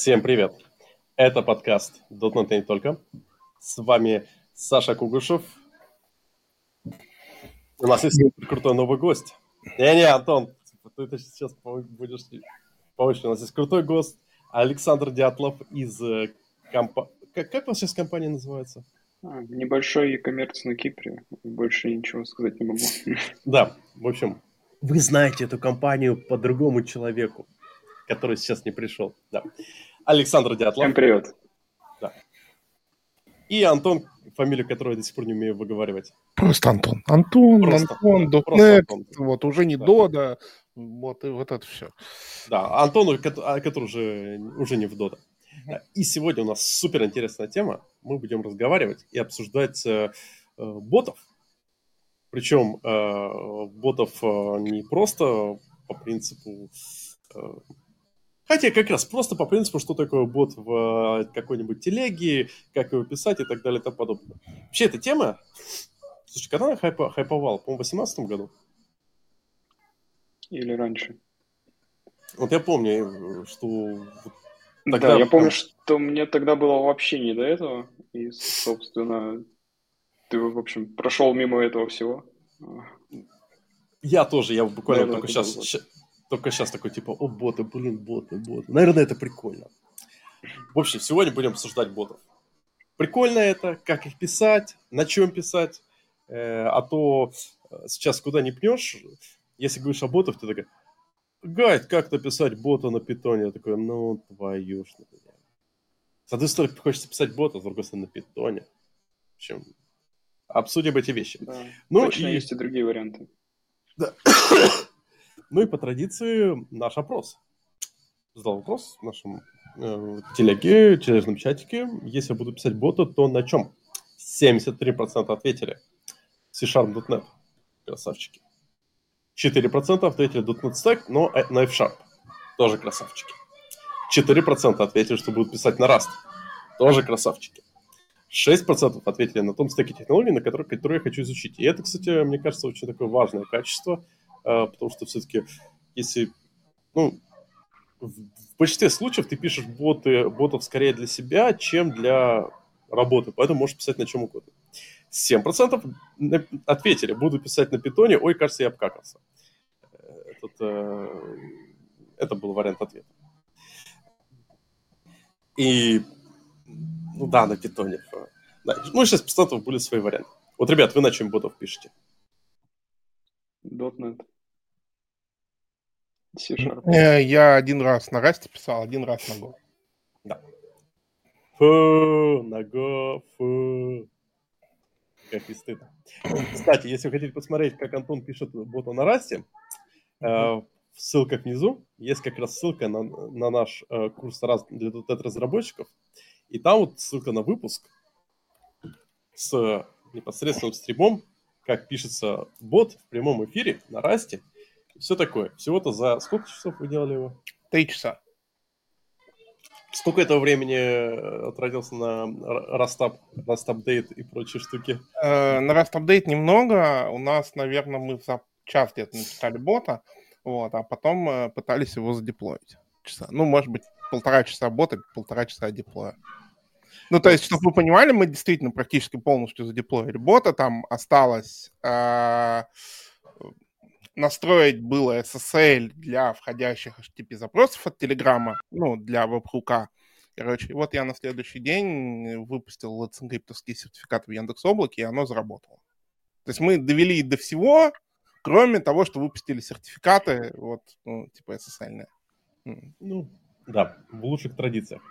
Всем привет! Это подкаст .NET не только. С вами Саша Кугушев. У нас есть крутой новый гость. Не-не, Антон, ты сейчас будешь по очереди. У нас есть крутой гость Александр Дятлов из э, компании... Как, как у вас сейчас компания называется? А, небольшой e-commerce на Кипре. Больше ничего сказать не могу. Да, в общем, вы знаете эту компанию по другому человеку, который сейчас не пришел. Да. Александр Дятлов. Всем привет. Да. И Антон, фамилию которого я до сих пор не умею выговаривать. Просто Антон. Антон, Просто, Антон, да, просто Антон. вот уже не Да. Дода, вот и вот это все. Да, Антону, кот- а, который уже, уже не в Дота. Да, И сегодня у нас супер интересная тема. Мы будем разговаривать и обсуждать э, э, ботов. Причем э, ботов э, не просто по принципу... э, хотя как раз просто по принципу, что такое бот в э, какой-нибудь телеге, как его писать и так далее и тому подобное. Вообще эта тема... Слушай, когда она хайпа- хайповала? По-моему, в 2018 году. Или раньше. Вот я помню, э, что вот да, Тогда я помню, что мне тогда было вообще не до этого. И, собственно, ты, в общем, прошел мимо этого всего. Я тоже, я буквально Да-да, только это сейчас. Только сейчас такой, типа, о, боты, блин, боты, боты. Наверное, это прикольно. В общем, сегодня будем обсуждать ботов. Прикольно это, как их писать, на чем писать. Э, а то э, сейчас куда не пнешь, если говоришь о ботах, ты такой, гайд, как написать бота на питоне? Я такой, ну, твою ж. нахуй». С одной стороны, хочется писать бота, с другой стороны, на питоне. В общем, обсудим эти вещи. да. Ну Точно и- есть и другие варианты. Ну и по традиции наш опрос. Задал вопрос в нашем э, телеге, тележном чатике. Если я буду писать бота, то на чем? 73% ответили. C-Sharp.net. Красавчики. 4% ответили .NET Stack, но э, на F-Sharp. Тоже красавчики. 4% ответили, что будут писать на Rust. Тоже красавчики. 6% ответили на том стеке технологий, на который, который я хочу изучить. И это, кстати, мне кажется, очень такое важное качество, потому что все-таки, если, ну, в, большинстве случаев ты пишешь боты, ботов скорее для себя, чем для работы, поэтому можешь писать на чем угодно. 7% на- ответили, буду писать на питоне, ой, кажется, я обкакался. Э, Этот, э, это был вариант ответа. И, ну да, на питоне. Да. Ну, 6% были свои варианты. Вот, ребят, вы на чем ботов пишете? .NET. C-Sharp. Э, Я один раз на Расте писал, один раз на Go. Фу, нога, фу. Как не стыдно. Кстати, если вы хотите посмотреть, как Антон пишет бота на расте, э, в ссылках внизу есть как раз ссылка на, на наш э, курс раз для разработчиков. И там вот ссылка на выпуск с непосредственным стримом, как пишется бот в прямом эфире на расте. Все такое. Всего-то за сколько часов вы делали его? Три часа. Сколько этого времени э, тратился на Rustup, rustup update и прочие штуки? Э, На Update немного. У нас, наверное, мы за час где-то написали бота, вот, а потом э, пытались его задеплоить. Часа. Ну, может быть, полтора часа бота, полтора часа деплоя. Ну, то есть, чтобы вы понимали, мы действительно практически полностью задеплоили бота. Там осталось э, настроить было SSL для входящих HTTP запросов от Телеграма, ну, для веб-хука. Короче, вот я на следующий день выпустил Let's Encryptовский сертификат в Яндекс.Облаке, и оно заработало. То есть мы довели до всего, кроме того, что выпустили сертификаты, вот, ну, типа SSL. Ну, да, в лучших традициях.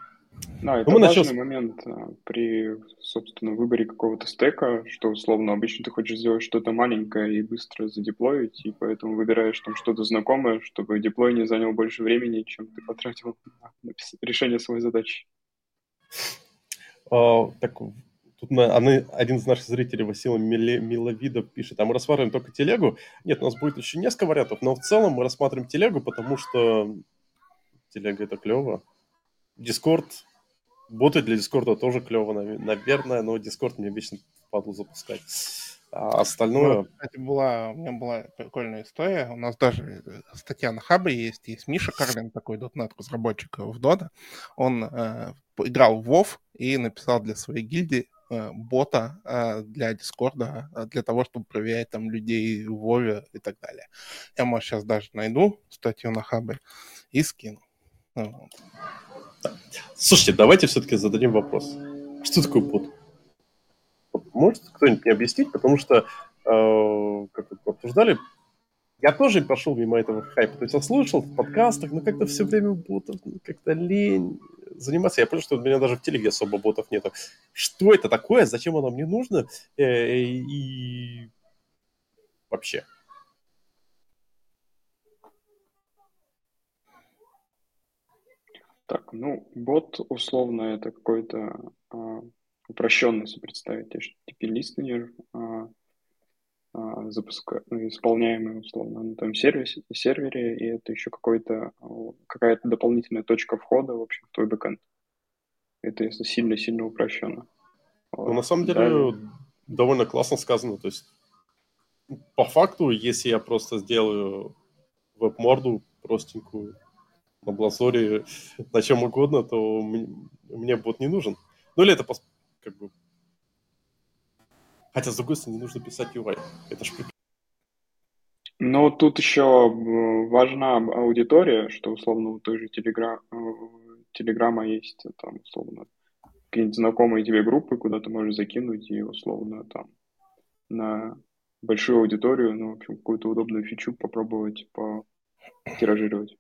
Да, это мы важный с- момент а, при, собственно, выборе какого-то стека, что, условно, обычно ты хочешь сделать что-то маленькое и быстро задеплоить, и поэтому выбираешь там что-то знакомое, чтобы деплой не занял больше времени, чем ты потратил на решение своей задачи. А, так, тут на- она- один из наших зрителей, Василий Миловидов, пишет, а мы рассматриваем только телегу? Нет, у нас будет еще несколько вариантов, но в целом мы рассматриваем телегу, потому что телега это клево. Дискорд, боты для Дискорда тоже клево, нав- наверное, но Дискорд мне вечно впадлу запускать. А остальное... Ну, кстати, была, у меня была прикольная история. У нас даже э, статья на Хабре есть. Есть Миша Карлин, такой .NET разработчик в Dota. Он э, играл в WoW и написал для своей гильдии э, бота э, для Дискорда, для того, чтобы проверять там людей в Вове и так далее. Я, может, сейчас даже найду статью на Хабре и скину. Вот. Слушайте, давайте все-таки зададим вопрос. Что такое бот? Может кто-нибудь мне объяснить? Потому что, э, как мы обсуждали, я тоже прошел мимо этого хайпа. То есть я слушал в подкастах, но как-то все время ботов, ну, как-то лень заниматься. Я понял, что у меня даже в телеге особо ботов нету. Что это такое? Зачем оно мне нужно? Э, и вообще. Так, ну, бот условно это какой-то а, упрощенно себе представить, HTTP-листенер, а, а, запуска... ну, исполняемый условно на том сервисе, сервере, и это еще какой-то, какая-то дополнительная точка входа в общем, в твой бэкэнд. Это если сильно-сильно упрощенно. Ну, на самом деле, Далее... довольно классно сказано. То есть, по факту, если я просто сделаю веб-морду простенькую, на Блазоре, на чем угодно, то мне бот не нужен. Ну или это как бы... Хотя, с другой стороны, не нужно писать UI. Это ж но тут еще важна аудитория, что условно у той же телегра... Э, телеграмма есть там условно какие-нибудь знакомые тебе группы, куда ты можешь закинуть и условно там на большую аудиторию, ну, в общем, какую-то удобную фичу попробовать потиражировать.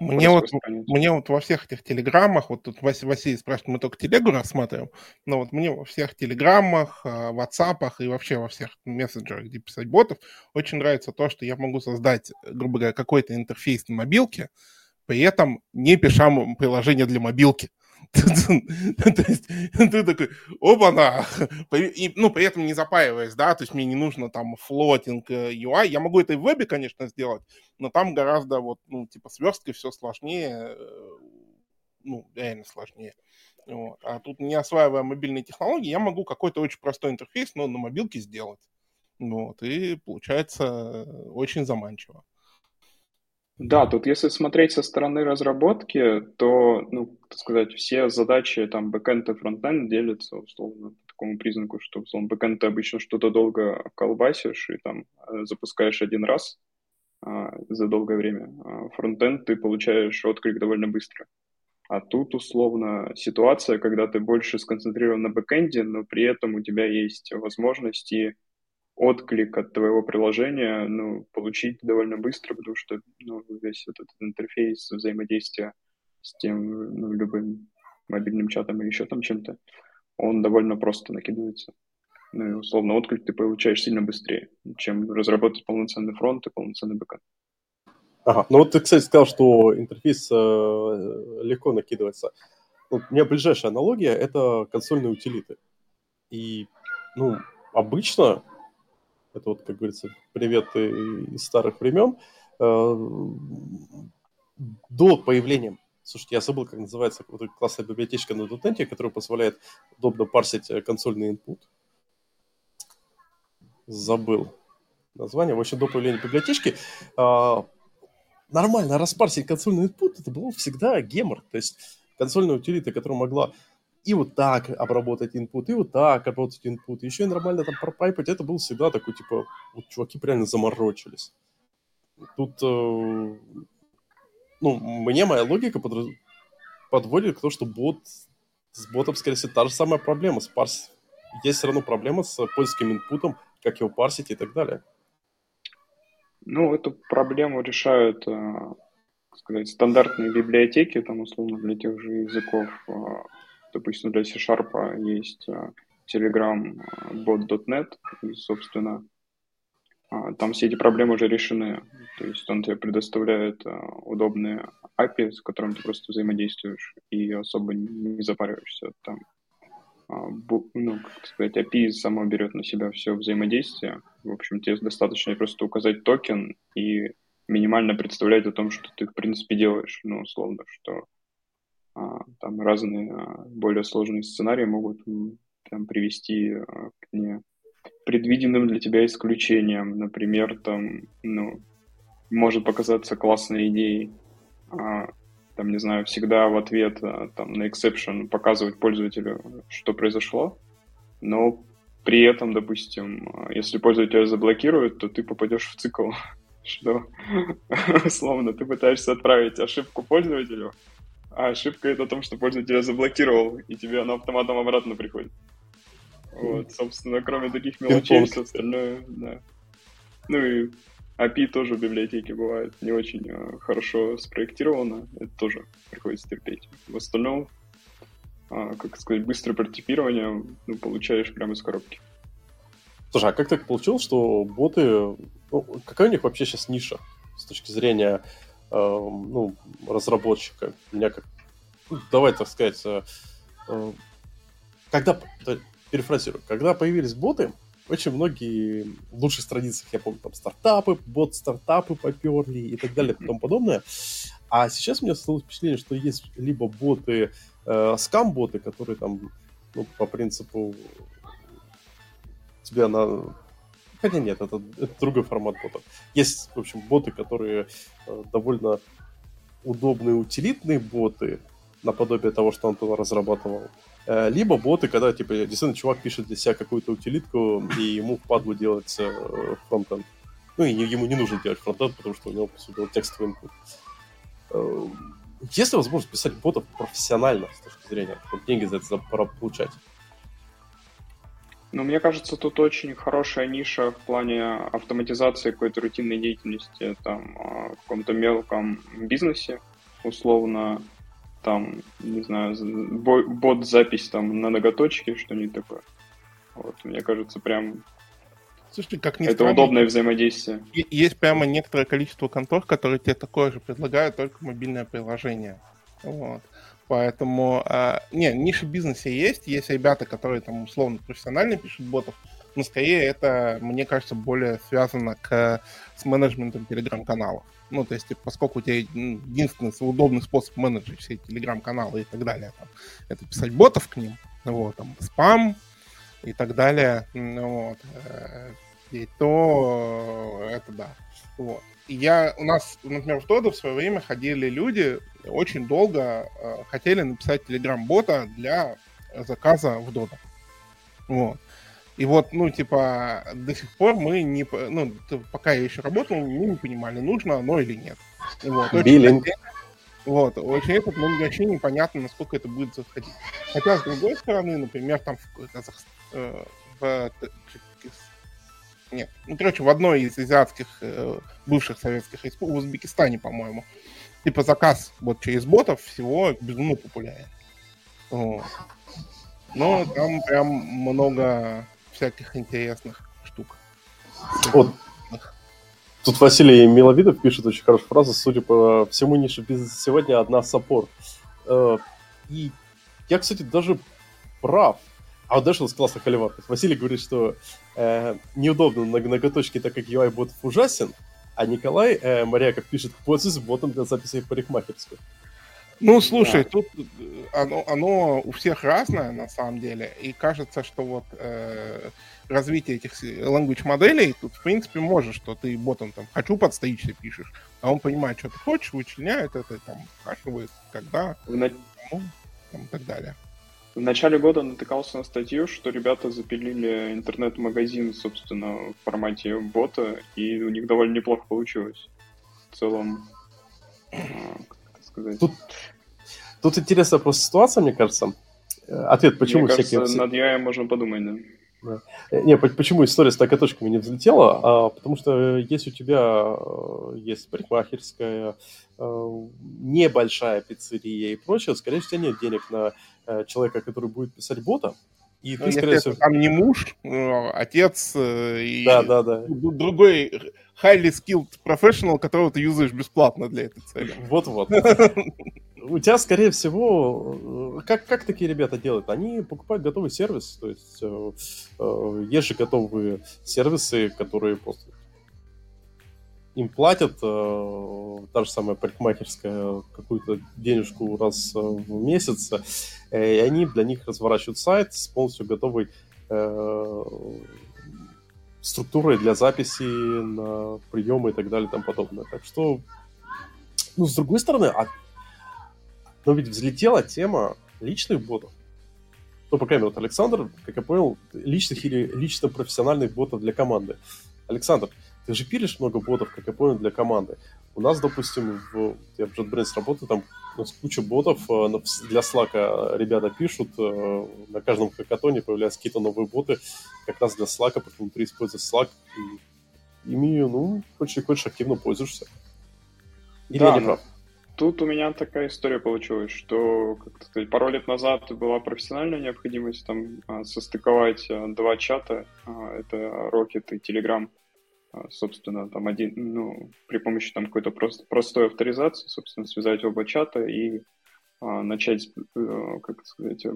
Мне вот, мне вот во всех этих телеграммах, вот тут Василий, Василий спрашивает, мы только телегу рассматриваем, но вот мне во всех телеграммах, ватсапах и вообще во всех мессенджерах, где писать ботов, очень нравится то, что я могу создать, грубо говоря, какой-то интерфейс на мобилке, при этом не пиша приложение для мобилки. То есть ты такой, оба-на, ну, при этом не запаиваясь, да, то есть мне не нужно там флотинг UI, я могу это и в вебе, конечно, сделать, но там гораздо вот, ну, типа, сверсткой все сложнее, э, ну, реально сложнее. Вот. А тут, не осваивая мобильные технологии, я могу какой-то очень простой интерфейс, но на мобилке сделать. Вот, и получается очень заманчиво. Да, тут если смотреть со стороны разработки, то, ну, так сказать, все задачи там бэкэнд и фронтенд делятся условно по такому признаку, что условно бэкэнд ты обычно что-то долго колбасишь и там э, запускаешь один раз а, за долгое время. А фронтенд ты получаешь отклик довольно быстро. А тут условно ситуация, когда ты больше сконцентрирован на бэкэнде, но при этом у тебя есть возможности отклик от твоего приложения ну, получить довольно быстро, потому что ну, весь этот интерфейс взаимодействия с тем ну, любым мобильным чатом или еще там чем-то, он довольно просто накидывается. Ну и условно отклик ты получаешь сильно быстрее, чем разработать полноценный фронт и полноценный бэкэнд. Ага, ну вот ты, кстати, сказал, что интерфейс э, легко накидывается. Ну, у меня ближайшая аналогия – это консольные утилиты. И, ну, обычно это вот, как говорится, привет из старых времен, э, до появления Слушайте, я забыл, как называется вот классная библиотечка на .NET, которая позволяет удобно парсить э, консольный input. Забыл название. В общем, до появления библиотечки а, нормально распарсить консольный input, это было всегда гемор. То есть консольная утилита, которая могла и вот так обработать input, и вот так обработать input, еще и нормально там пропайпать, это был всегда такой, типа, вот чуваки реально заморочились. Тут, э, ну, мне моя логика под, подводит к тому, что бот, с ботом, скорее всего, та же самая проблема. С парс... Есть все равно проблема с польским инпутом, как его парсить и так далее. Ну, эту проблему решают, э, сказать, стандартные библиотеки, там, условно, для тех же языков э, Допустим, для C-Sharp есть э, Telegram э, bot.net, и, собственно, там все эти проблемы уже решены. То есть он тебе предоставляет удобные API, с которыми ты просто взаимодействуешь и особо не запариваешься. Там, ну, как сказать, API само берет на себя все взаимодействие. В общем, тебе достаточно просто указать токен и минимально представлять о том, что ты, в принципе, делаешь. Ну, условно, что а, там разные а, более сложные сценарии могут прям привести а, к не, непредвиденным для тебя исключением. Например, там, ну, может показаться классной идеей, а, там, не знаю, всегда в ответ а, там, на exception показывать пользователю, что произошло, но при этом, допустим, а, если пользователя заблокируют, то ты попадешь в цикл, что, условно, ты пытаешься отправить ошибку пользователю, а ошибка это о том, что пользователя заблокировал, и тебе она автоматом обратно приходит. Вот, собственно, кроме таких мелочей, все остальное, да. Ну и API тоже в библиотеке бывает не очень э, хорошо спроектировано, это тоже приходится терпеть. В остальном, э, как сказать, быстрое прототипирование ну, получаешь прямо из коробки. Слушай, а как так получилось, что боты... Ну, какая у них вообще сейчас ниша с точки зрения ну, разработчика? Меня как... Ну, давай, так сказать, э, э, когда... Перефразирую. Когда появились боты, очень многие в лучших страницах, я помню, там стартапы, бот-стартапы поперли и так далее и тому подобное. А сейчас у меня осталось впечатление, что есть либо боты, э, скам-боты, которые там, ну, по принципу тебя на... Хотя нет, это, это другой формат ботов. Есть, в общем, боты, которые э, довольно удобные, утилитные боты, наподобие того, что Антон разрабатывал. Э, либо боты, когда, типа, действительно чувак пишет для себя какую-то утилитку, и ему впадло делать э, фронтенд. Ну, и ему не нужно делать фронтенд, потому что у него, по сути, текстовый input. Э, есть ли возможность писать ботов профессионально с точки зрения, чтобы деньги за это получать? Ну, мне кажется, тут очень хорошая ниша в плане автоматизации какой-то рутинной деятельности там, а, в каком-то мелком бизнесе, условно там, не знаю, бот-запись там на ноготочке, что-нибудь такое. Вот, мне кажется, прям Слушай, как ни Это странно, удобное взаимодействие. Есть прямо некоторое количество контор, которые тебе такое же предлагают, только мобильное приложение. Вот. Поэтому, э, не, ниша бизнеса есть, есть ребята, которые там условно профессионально пишут ботов, но скорее это, мне кажется, более связано к, с менеджментом телеграм-каналов. Ну, то есть, типа, поскольку у тебя единственный удобный способ менеджить все телеграм-каналы и так далее, там, это писать ботов к ним, вот, там, спам и так далее, ну, вот, э, и то это да, вот. Я, у нас, например, в Тодо в свое время ходили люди, очень долго э, хотели написать телеграм-бота для заказа в Додо. Вот. И вот, ну, типа, до сих пор мы не... Ну, пока я еще работал, мы не понимали, нужно оно или нет. Вот, Биллинг. Вот, очень этот, ну, вообще непонятно, насколько это будет заходить. Хотя, с другой стороны, например, там в. Э, в нет, ну, короче, в одной из азиатских э, бывших советских республик, в Узбекистане, по-моему, типа заказ вот через ботов всего безумно популярен. Но там прям много всяких интересных штук. Вот. Тут Василий Миловидов пишет очень хорошую фразу, судя по всему нише бизнеса сегодня одна саппорт. Э, и я, кстати, даже прав. А вот дальше у нас классно холивар. Василий говорит, что э, неудобно на ноготочке, так как UI бот ужасен, а Николай э, Моряков пишет, пользуюсь ботом для записи в парикмахерскую. Ну, слушай, да. тут э, оно, оно у всех разное на самом деле, и кажется, что вот э, развитие этих language моделей тут, в принципе, может, что ты ботом там «хочу подстричься» пишешь, а он понимает, что ты хочешь, вычленяет это, там, спрашивает, когда, ну, там, и так далее. В начале года натыкался на статью, что ребята запилили интернет-магазин, собственно, в формате бота, и у них довольно неплохо получилось. В целом, а, сказать. Тут, тут интересная просто ситуация, мне кажется. Э, ответ, почему мне всякие... Кажется, над UI можно подумать, да. Да. Э, не, почему история с ноготочками не взлетела? А, потому что есть у тебя э, есть парикмахерская, небольшая пиццерия и прочее, скорее всего, у тебя нет денег на человека, который будет писать бота, и ну, ты, скорее всего... там не муж, отец и да, да, да. другой highly skilled professional, которого ты юзаешь бесплатно для этой цели. Вот-вот. У тебя, скорее всего, как, как такие ребята делают? Они покупают готовый сервис, то есть э, э, есть же готовые сервисы, которые просто им платят, э, та же самая парикмахерская, какую-то денежку раз в месяц, и они для них разворачивают сайт с полностью готовой структурой для записи на приемы и так далее и тому подобное. Так что, ну, с другой стороны, а... но ведь взлетела тема личных ботов. Ну, по крайней мере, вот Александр, как я понял, личных или лично-профессиональных ботов для команды. Александр, ты же пилишь много ботов, как я понял, для команды. У нас, допустим, в, я в JetBrains работаю, там у нас куча ботов э, для Slack ребята пишут, э, на каждом хакатоне появляются какие-то новые боты, как раз для Slack, потому внутри используется Slack, и ими, ну, хочешь не хочешь, активно пользуешься. Или да, я не прав? Тут у меня такая история получилась, что как сказать, пару лет назад была профессиональная необходимость там состыковать два чата, это Rocket и Telegram, собственно, там один, ну, при помощи там какой-то прост, простой авторизации, собственно, связать оба чата и а, начать, а, как сказать,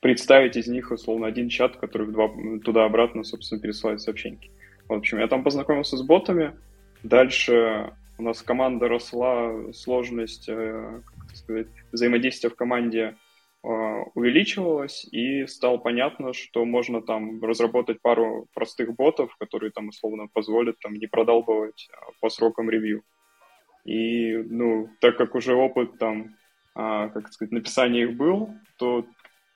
представить из них, условно, один чат, который два, туда-обратно, собственно, пересылает сообщения. В общем, я там познакомился с ботами, дальше у нас команда росла, сложность, э, как сказать, взаимодействия в команде э, увеличивалась, и стало понятно, что можно там разработать пару простых ботов, которые там условно позволят там не продалбывать э, по срокам ревью. И, ну, так как уже опыт там, а, как сказать, написания их был, то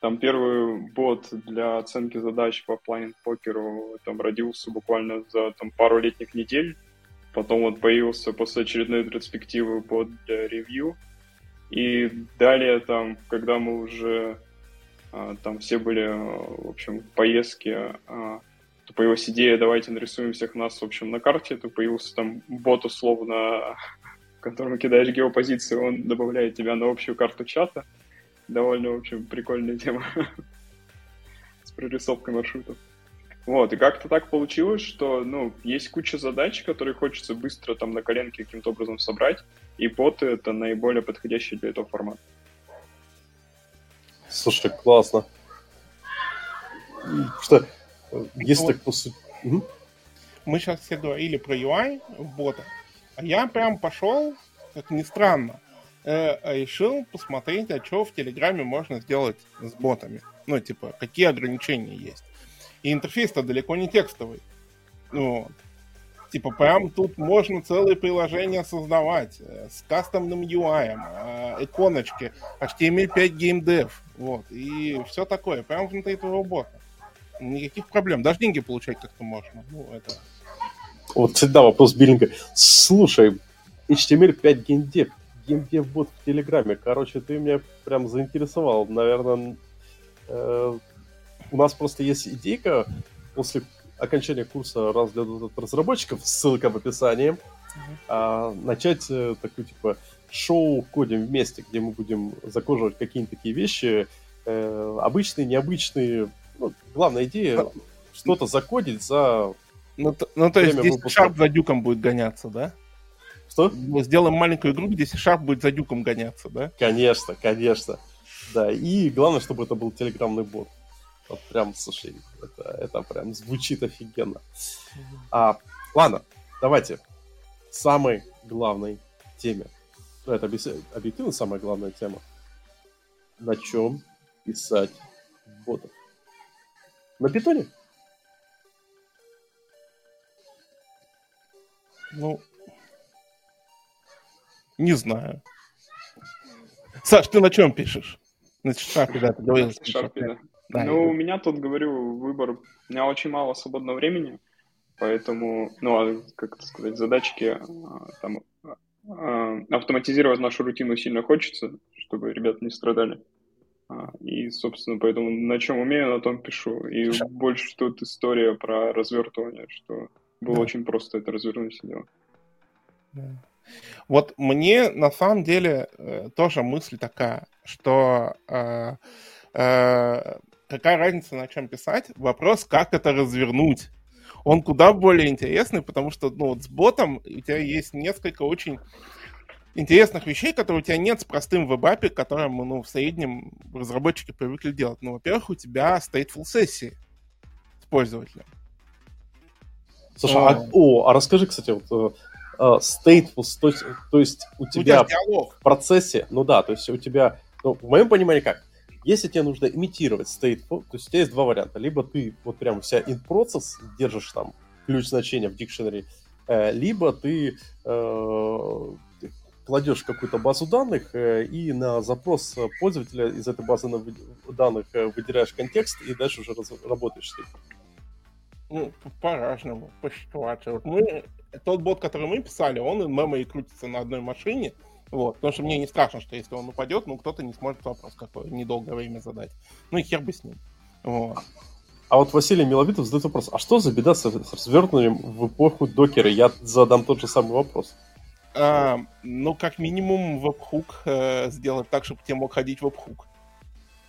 там первый бот для оценки задач по офлайн покеру там родился буквально за там пару летних недель, Потом вот появился после очередной ретроспективы для ревью. И далее там, когда мы уже а, там все были, в общем, в поездке, а, то появилась идея, давайте нарисуем всех нас, в общем, на карте, то появился там бот условно, которому кидаешь геопозиции, он добавляет тебя на общую карту чата. Довольно, в общем, прикольная тема с прорисовкой маршрутов. Вот, и как-то так получилось, что, ну, есть куча задач, которые хочется быстро там на коленке каким-то образом собрать, и боты — это наиболее подходящий для этого формат. Слушай, классно. Что, есть так по сути... Мы сейчас все говорили про UI в ботах, а я прям пошел, как ни странно, э, решил посмотреть, а что в Телеграме можно сделать с ботами. Ну, типа, какие ограничения есть. И интерфейс-то далеко не текстовый. Ну, типа, прям тут можно целые приложения создавать э, с кастомным UI, э, иконочки, HTML5 GameDev, вот, и все такое, прям внутри твоего бота. Никаких проблем, даже деньги получать как-то можно. Ну, это... Вот всегда вопрос биллинга. Слушай, HTML5 GameDev, GameDev бот в Телеграме, короче, ты меня прям заинтересовал, наверное, э, у нас просто есть идейка после окончания курса раз для разработчиков, ссылка в описании, а, начать э, такой типа шоу кодим вместе, где мы будем закоживать какие-нибудь такие вещи, э, обычные, необычные. Ну, главная идея ну, что-то закодить за ну, то, ну, то есть здесь Sharp за дюком будет гоняться, да? Что? Мы сделаем маленькую игру, где C-Sharp будет за дюком гоняться, да? Конечно, конечно. Да, и главное, чтобы это был телеграммный бот. Вот прям, слушай, это, это прям звучит офигенно. А, ладно, давайте. Самой главной теме. Ну, это объективно самая главная тема. На чем писать ботов? На питоне? Ну, не знаю. Саш, ты на чем пишешь? На шарпе, да, ты говорил. Шарпе, да. Да, ну, у меня тут, говорю, выбор... У меня очень мало свободного времени, поэтому, ну, а, как это сказать, задачки а, там а, автоматизировать нашу рутину сильно хочется, чтобы ребята не страдали. И, собственно, поэтому на чем умею, на том пишу. И больше тут история про развертывание, что было да. очень просто это развернуть все дело. Да. Вот мне на самом деле э, тоже мысль такая, что э, э, какая разница, на чем писать? Вопрос, как это развернуть. Он куда более интересный, потому что ну, вот с ботом у тебя есть несколько очень интересных вещей, которые у тебя нет с простым веб-апи, которым ну, в среднем разработчики привыкли делать. Ну, во-первых, у тебя stateful сессии с пользователем. Слушай, а, а, о, а расскажи, кстати, вот uh, stateful, то есть, то есть у тебя, у тебя в процессе, ну да, то есть у тебя, ну, в моем понимании как, если тебе нужно имитировать stateful, то есть у тебя есть два варианта. Либо ты вот прям вся in process держишь там ключ значения в дикшенере, э, либо ты э, кладешь какую-то базу данных э, и на запрос пользователя из этой базы данных э, выделяешь контекст и дальше уже раз, работаешь с ним. Ну, по-разному, по ситуации. Вот мы, тот бот, который мы писали, он in memory крутится на одной машине, вот, потому что мне не страшно, что если он упадет, ну, кто-то не сможет вопрос какой недолгое время задать. Ну и хер бы с ним. Вот. А вот Василий Миловитов задает вопрос, а что за беда с, с развернутым в эпоху докера? Я задам тот же самый вопрос. А, ну, как минимум, веб-хук э, сделать так, чтобы тебе мог ходить веб-хук.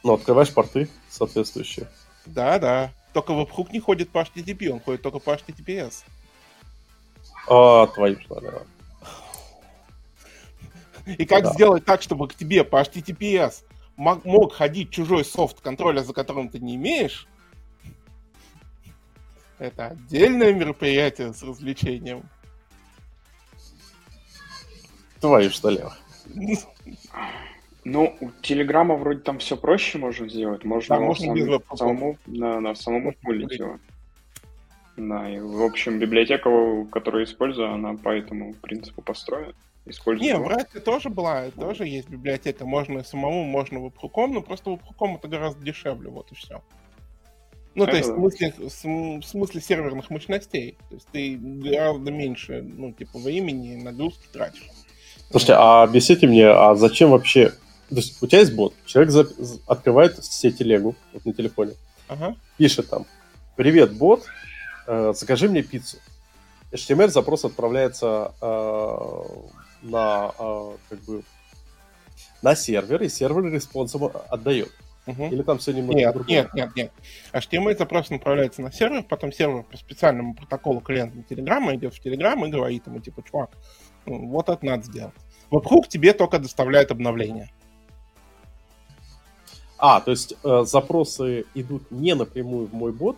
Ну, открываешь порты соответствующие. Да, да. Только веб-хук не ходит по HTTP, он ходит только по HTTPS. А, твою ж И как да. сделать так, чтобы к тебе по HTTPS мог, мог ходить чужой софт, контроля за которым ты не имеешь? Это отдельное мероприятие с развлечением. Твою что ли? Ну, у Телеграма вроде там все проще можно сделать. Можно, да, можно сам, самому, на, на самому пулить его. Да, и, в общем, библиотека, которую использую, она по этому принципу построена. Использую Не, в Rust тоже была, тоже есть библиотека. Можно самому, можно веб-хуком, но просто веб-хуком это гораздо дешевле, вот и все. Ну, это то есть, в смысле, в смысле серверных мощностей. То есть ты гораздо меньше, ну, типа, времени и нагрузки тратишь. Слушайте, а объясните мне, а зачем вообще... То есть у тебя есть бот, человек за... открывает все телегу вот на телефоне, ага. пишет там, привет, бот, э, закажи мне пиццу. HTML запрос отправляется э, на, э, как бы, на сервер, и сервер респонсом отдает. Угу. Или там все немного нет, другое? Нет, нет, нет. HTML запрос направляется на сервер, потом сервер по специальному протоколу клиента Телеграма идет в Телеграм и говорит ему, типа, чувак, вот это надо сделать. Webhook тебе только доставляет обновления. А, то есть э, запросы идут не напрямую в мой бот,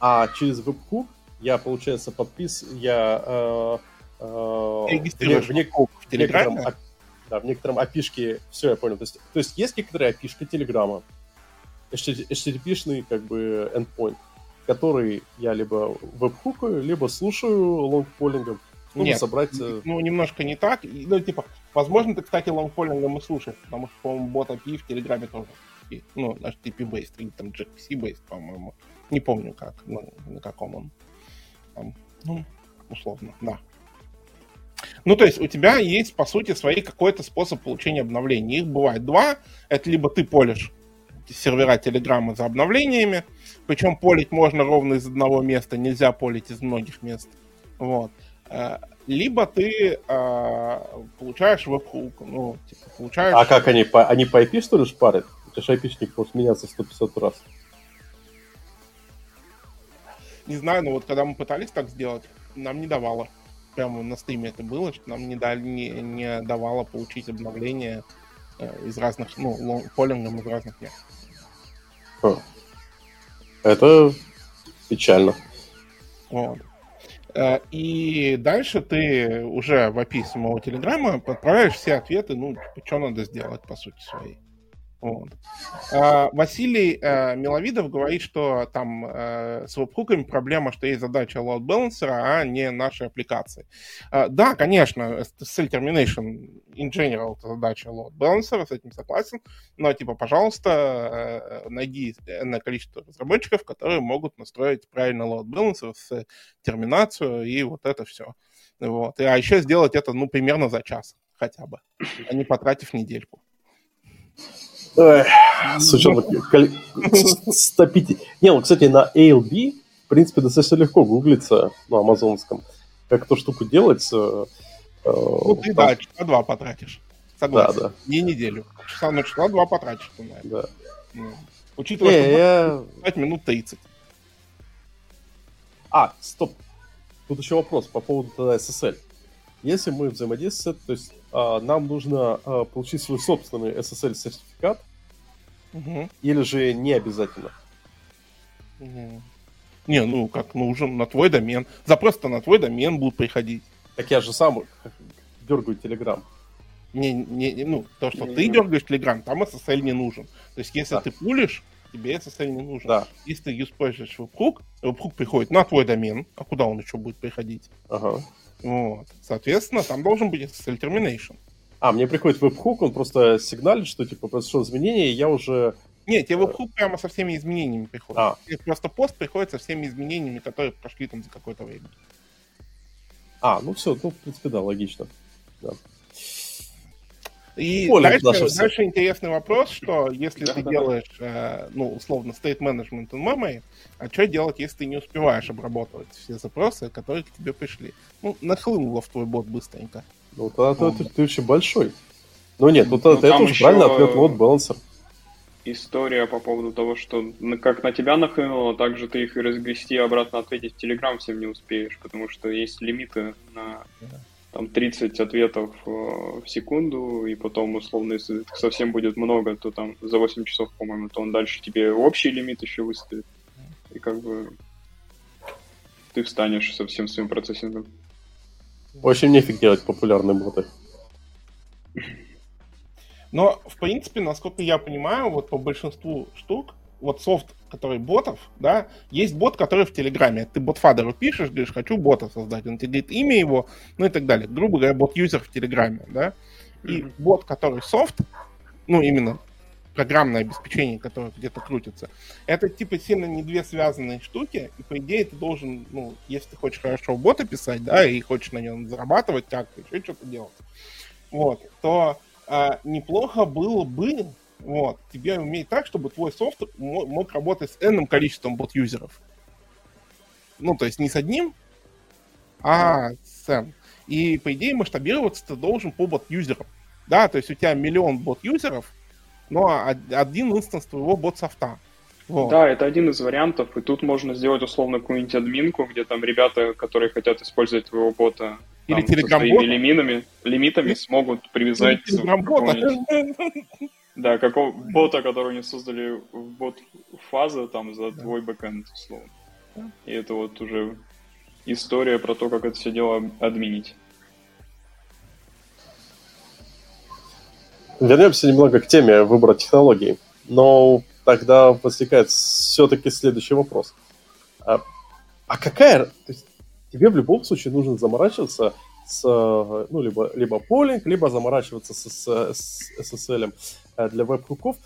а через Webhook я, получается, подпис... Я э, регистрируешь в? Некотором, да, в некотором опишке... Все, я понял. То есть, то есть есть некоторая опишка Телеграма, HTTP-шный как бы endpoint, который я либо веб-хукаю, либо слушаю лонгполингом, чтобы Нет, собрать... Э, ну, немножко не так. Ну, типа, возможно, ты, кстати, long polling ом и слушаешь, потому что, по-моему, bot API в Телеграме тоже. Ну, он HTTP-based, или там gRPC-based, по-моему. Не помню, как, ну, на каком он. Там, ну, условно, да. Ну, то есть у тебя есть, по сути, свои какой-то способ получения обновлений. Их бывает два. Это либо ты полишь сервера Телеграма за обновлениями, причем полить можно ровно из одного места, нельзя полить из многих мест. Вот. Э, либо ты э, получаешь веб-хук, ну, типа, получаешь... А как они, по, они по IP, что ли, шпарят? Это же IP-шник может меняться 150 раз. Не знаю, но вот когда мы пытались так сделать, нам не давало. Прямо на стриме это было, что нам не, дали, не, не давало получить обновление э, из разных, ну, полингом из разных мест. Это печально. Вот. Э, и дальше ты уже в API самого Телеграма отправляешь все ответы, ну, типа, что надо сделать, по сути своей. Вот. А, Василий а, Миловидов говорит, что там а, с веб-хуками проблема, что есть задача load balancer, а не наши аппликации. А, да, конечно, SSL termination in general это задача load balancer, с этим согласен, но типа, пожалуйста, найди энное количество разработчиков, которые могут настроить правильно load balancer с терминацию и вот это все. Вот. А еще сделать это, ну, примерно за час хотя бы, а не потратив недельку. С учетом 150... Не, ну, кстати, на ALB, в принципе, достаточно легко гуглиться на амазонском. Как эту штуку делать. Э, э, ну, ты, да, часа два потратишь. Согласен. Да, да. Не неделю. Часа, ну, часа два потратишь, ты. Да. Ну, учитывая, не, что я... 5 минут 30. А, стоп. Тут еще вопрос по поводу тогда SSL. Если мы взаимодействуем, то есть а, нам нужно а, получить свой собственный SSL-сертификат, угу. или же не обязательно? Угу. Не, ну как нужен, на твой домен. Запрос-то на твой домен будут приходить. Так я же сам дергаю Telegram. Не, не, ну, то, что не, ты не. дергаешь Telegram, там SSL не нужен. То есть, если да. ты пулишь, тебе SSL не нужен. Да. Если ты используешь webhook, webhook приходит на твой домен, а куда он еще будет приходить? Ага. Вот. Соответственно, там должен быть SSL termination. А, мне приходит веб-хук, он просто сигналит, что типа произошло изменение, и я уже... Нет, тебе webhook прямо со всеми изменениями приходит. А. Тебе просто пост приходит со всеми изменениями, которые прошли там за какое-то время. А, ну все, ну, в принципе, да, логично. Да. И Поле дальше, дальше интересный вопрос, что если Да, ты да, да. делаешь, э, ну, условно, state management in memory, а что делать, если ты не успеваешь обрабатывать все запросы, которые к тебе пришли? Ну, нахлынуло в твой бот быстренько. Ну, тогда ты, ты очень большой. Ну нет, ну, Ну, это, уже правильно ответ load balancer. История по поводу того, что на- как на тебя нахлынуло, так же ты их и разгрести и обратно ответить в Телеграм всем не успеешь, потому что есть лимиты на Да. Там 30 ответов э, в секунду, и потом, условно, если их совсем будет много, то там за 8 часов, по-моему, то он дальше тебе общий лимит еще выставит. И как бы ты встанешь со всем своим процессингом. Очень нефиг делать популярные боты. Но, в принципе, насколько я понимаю, вот по большинству штук, вот софт, который ботов, да, есть бот, который в Телеграме. Ты ботфадеру пишешь, говоришь, хочу бота создать, он тебе говорит имя его, ну и так далее. Грубо говоря, бот-юзер в Телеграме, да. И Мгм. бот, который софт, ну именно программное обеспечение, которое где-то крутится, это типа сильно не две связанные штуки, и по идее ты должен, ну, если ты хочешь хорошо бота писать, да, и хочешь на нем зарабатывать как-то, еще что-то делать, вот, то а, неплохо было бы, вот, тебе уметь так, чтобы твой софт мо- мог работать с n количеством бот-юзеров. Ну, то есть не с одним, а с n. И, по идее, масштабироваться ты должен по бот-юзерам. Да, то есть у тебя миллион бот-юзеров, но од- один инстанс твоего бот-софта. Вот. Да, это один из вариантов, и тут можно сделать условно какую-нибудь админку, где там ребята, которые хотят использовать твоего бота Или там, со своими телеграм-бота. лимитами, лимитами Или- смогут привязать Или телеграм-бота. Да, какого бота, который они создали в бот фазы там за Да. твой бэкэнд, условно. Да. И это вот уже история про то, как это все дело админить. Вернемся немного к теме выбора технологий. Но тогда возникает все-таки следующий вопрос. А, а какая... То есть тебе в любом случае нужно заморачиваться с, ну, либо, либо полинг, либо заморачиваться с, с, с SSL для веб-хуков.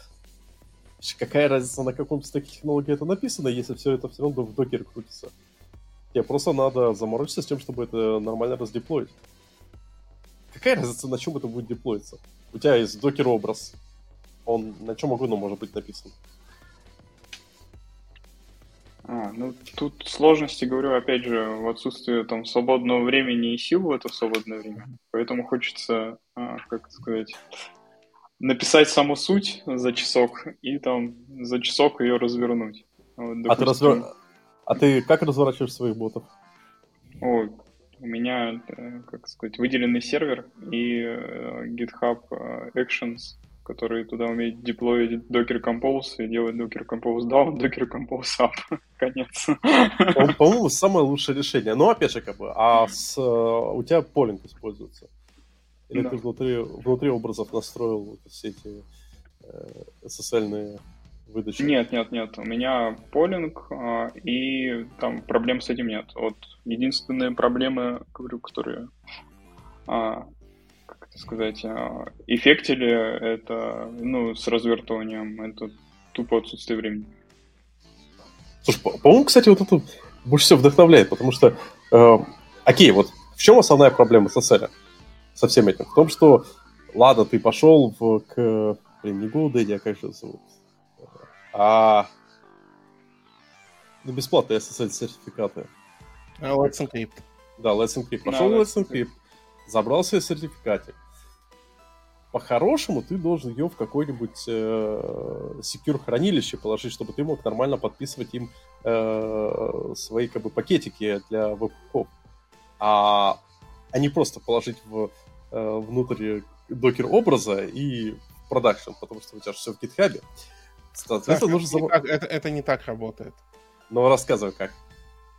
Какая разница, на каком стеке технологии это написано, если все это все равно в докере крутится? Тебе просто надо заморочиться с тем, чтобы это нормально раздеплоить. Какая разница, на чем это будет деплоиться? У тебя есть докер-образ. Он на чем угодно может быть написан. А, ну тут сложности, говорю, опять же, в отсутствии там свободного времени и сил в это свободное время. Поэтому хочется, а, как сказать, написать саму суть за часок и там за часок ее развернуть. Вот, А ты, развер- а ты как разворачиваешь своих ботов? ой, у меня, э, как сказать, выделенный сервер и э, GitHub э, Actions, который туда умеет деплоить Docker Compose и делать Docker Compose down, Docker Compose up. Конец. По- По-моему, самое лучшее решение. Но опять же, как бы, а с, у тебя полинг используется? Или Да. ты внутри, внутри образов настроил вот все эти э, SSL-ные выдачи? Нет, нет, нет. У меня полинг, а, и там проблем с этим нет. Вот единственные проблемы, говорю, которые, а, как это сказать, а, эффектили, это, ну, с развертыванием, это тупо отсутствие времени. Слушай, по- по-моему, кстати, вот это больше всего вдохновляет, потому что, э, окей, вот в чем основная проблема SSL со всем этим? В том, что, ладно, ты пошел в, к, блин, не GoDaddy, а как же зовут? А, ну, бесплатные SSL-сертификаты. А, Let's Encrypt. Да, Let's Encrypt. Пошел в Let's Let's Encrypt, забрал себе сертификатик. По-хорошему, ты должен ее в какое-нибудь э, secure хранилище положить, чтобы ты мог нормально подписывать им э, свои как бы пакетики для веб-хуков. А, а не просто положить в, э, внутрь докер образа и в продакшн, потому что у тебя же все в гитхабе. Соответственно, Так, нужно... это, не так, это, это не так работает. Ну, рассказывай как.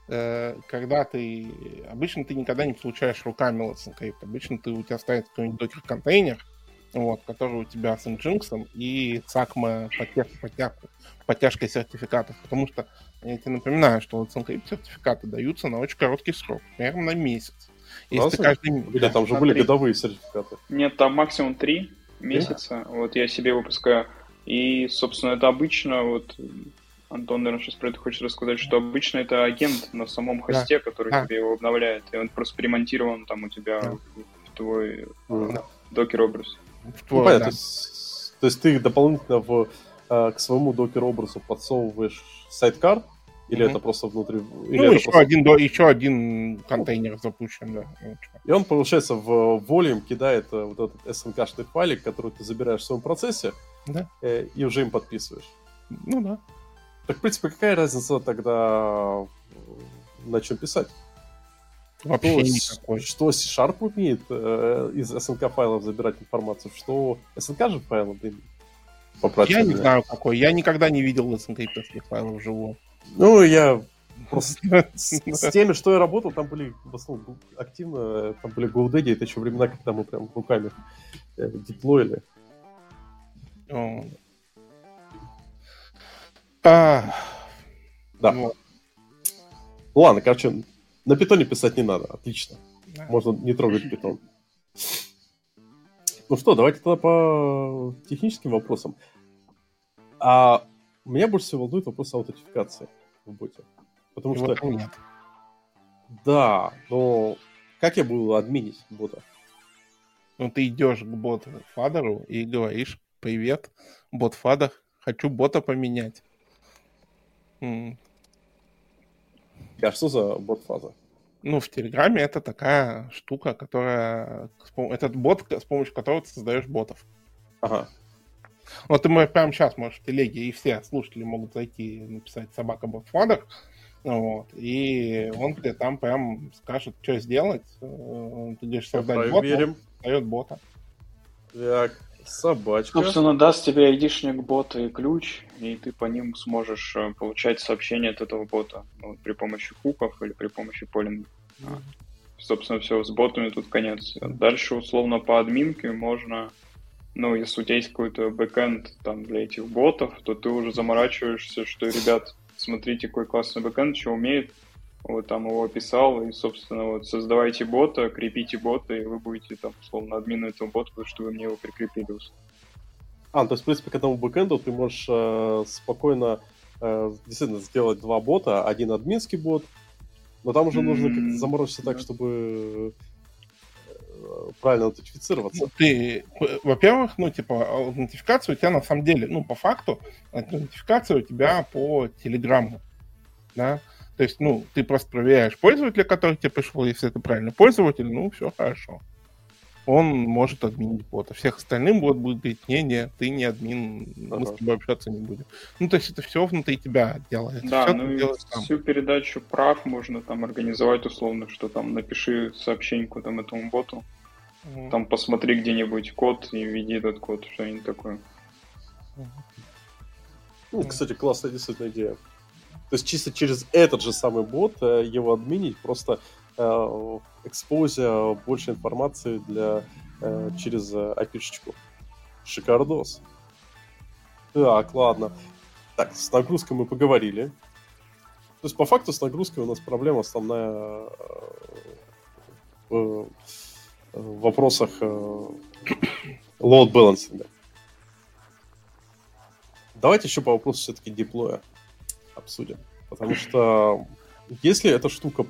Э, Когда ты... Обычно ты никогда не получаешь руками Let's Encrypt. Обычно ты, у тебя стоит какой-нибудь докер-контейнер, вот, который у тебя с Nginx и SACMA подтяж, подтяж, подтяжкой сертификатов, потому что я тебе напоминаю, что Let's Encrypt сертификаты даются на очень короткий срок, примерно на месяц. Если каждый... Да, там же были 3. годовые сертификаты. Нет, там максимум три месяца. Вот я себе выпускаю. И, собственно, это обычно, вот Антон, наверное, сейчас про это хочет рассказать, что обычно это агент на самом хосте, да. который да. тебе его обновляет. И он просто перемонтирован там у тебя да. в твой да. докер-образ. Ну, понятно. Да. То, есть, то есть ты дополнительно в, э, к своему докер-образу подсовываешь сайткар, или mm-hmm. это просто внутри... Или ну, еще, просто... один, еще один контейнер запущен, да. И он, получается, в volume кидает э, вот этот SNK-шный файлик, который ты забираешь в своем процессе, да. Э, и уже им подписываешь. Ну да. Так, в принципе, какая разница тогда на чем писать? Вообще что, никакой. Что C-Sharp умеет э, из SNK файлов забирать информацию, что SNK же файлы, блин, Я не знаю какой. Я никогда не видел SNK файлов вживую. Ну, я просто с, теми, что я работал, там были в основном активно, там были GoDaddy, это еще времена, когда мы прям руками э, деплоили. А, да. Ладно, короче, на питоне писать не надо. Отлично. Да. Можно не трогать питон. Ну что, давайте тогда по техническим вопросам. А меня больше всего волнует вопрос аутентификации в боте. Потому И что... Нет. Да, но как я буду админить бота? Ну, ты идешь к боту Фадеру и говоришь, привет, бот Фадер, хочу бота поменять. А что за бот-фаза? Ну, в Телеграме это такая штука, которая... Этот бот, с помощью которого ты создаешь ботов. Ага. Вот ты прямо сейчас можешь в телеге, и все слушатели могут зайти и написать собака бот фадер, вот, и он тебе там прям скажет, что сделать. Э, ты говоришь создать бот, он создает бота. Так, Собачка. Собственно, даст тебе айдишник бота и ключ, и ты по ним сможешь э, получать сообщения от этого бота ну, при помощи хуков или при помощи полинга. Собственно, все, с ботами тут конец. Дальше, условно, по админке можно, ну, если у тебя есть какой-то бэкэнд там для этих ботов, то ты уже заморачиваешься, что, ребят, смотрите, какой классный бэкэнд, что умеет, вот там его описал, и, собственно, вот создавайте бота, крепите бота, и вы будете там, условно, админом этого бота, потому что вы мне его прикрепили. А, то есть, в принципе, к этому бэкэнду ты можешь э, спокойно э, действительно сделать два бота, один админский бот, но там уже mm-hmm. нужно как-то заморочиться так, чтобы правильно аутентифицироваться. Ну, ты, во-первых, ну, типа, аутентификация у тебя на самом деле, ну, по факту, аутентификация у тебя по Телеграмму, да, то есть, ну, ты просто проверяешь пользователя, который тебе пришел, если это правильный пользователь, ну, все хорошо. Он может админить бота. Всех остальным бот будет говорить, не-не, ты не админ, мы с тобой общаться не будем. Ну, то есть это все внутри тебя делает. Да, все ну и всю передачу прав можно там организовать условно, что там напиши сообщеньку там этому боту, угу. там посмотри где-нибудь код и введи этот код, что-нибудь такое. Ну, кстати, классная действительно идея. То есть чисто через этот же самый бот э, его админить, просто э, экспозия больше информации для, э, через API-шечку. Шикардос. Так, ладно. Так, с нагрузкой мы поговорили. То есть, по факту, с нагрузкой у нас проблема основная в, в вопросах load балансинга. Давайте еще по вопросу все-таки диплоя обсудим. Потому что если эта штука...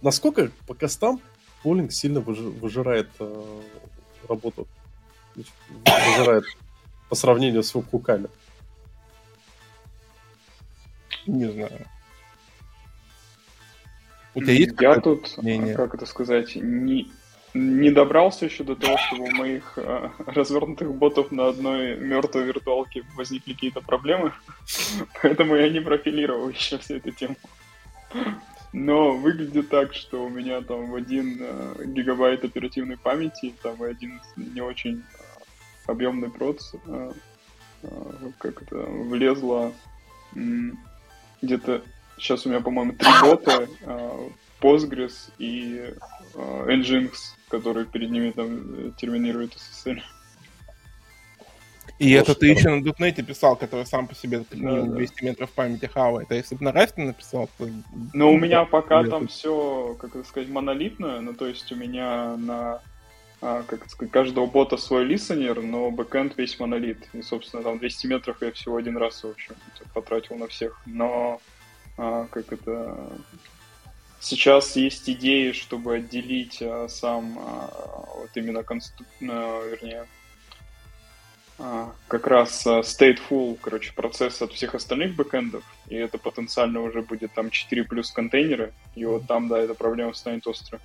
Насколько по костам полинг сильно выжирает э, работу? Выжирает по сравнению с веб-хуками? Не знаю. У тебя есть Я тут, мнение? как это сказать, не, не добрался еще до того, чтобы у моих э, развернутых ботов на одной мертвой виртуалке возникли какие-то проблемы, поэтому я не профилировал еще всю эту тему. Но выглядит так, что у меня там в один э, гигабайт оперативной памяти, там и один не очень э, объемный проц, э, э, как это, влезло где-то, сейчас у меня, по-моему, три бота, э, Postgres и э, Nginx, который перед ними там терминирует SSL. И это ты еще на дотнете писал, который сам по себе минимум да, 200 метров памяти хавает. А если бы на Rust написал, то... Ну, у меня пока там все, как сказать, монолитно. Ну, то есть у меня на а, как сказать, каждого бота свой листенер, но бэкэнд весь монолит. И, собственно, там 200 метров я всего один раз, в общем, потратил на всех. Но, а, как это... Сейчас есть идеи, чтобы отделить а, сам а, вот именно конструк... а, вернее, а, как раз а, stateful, короче, процесс от всех остальных бэкэндов, и это потенциально уже будет там 4 плюс контейнеры, и вот там, да, эта проблема станет острой.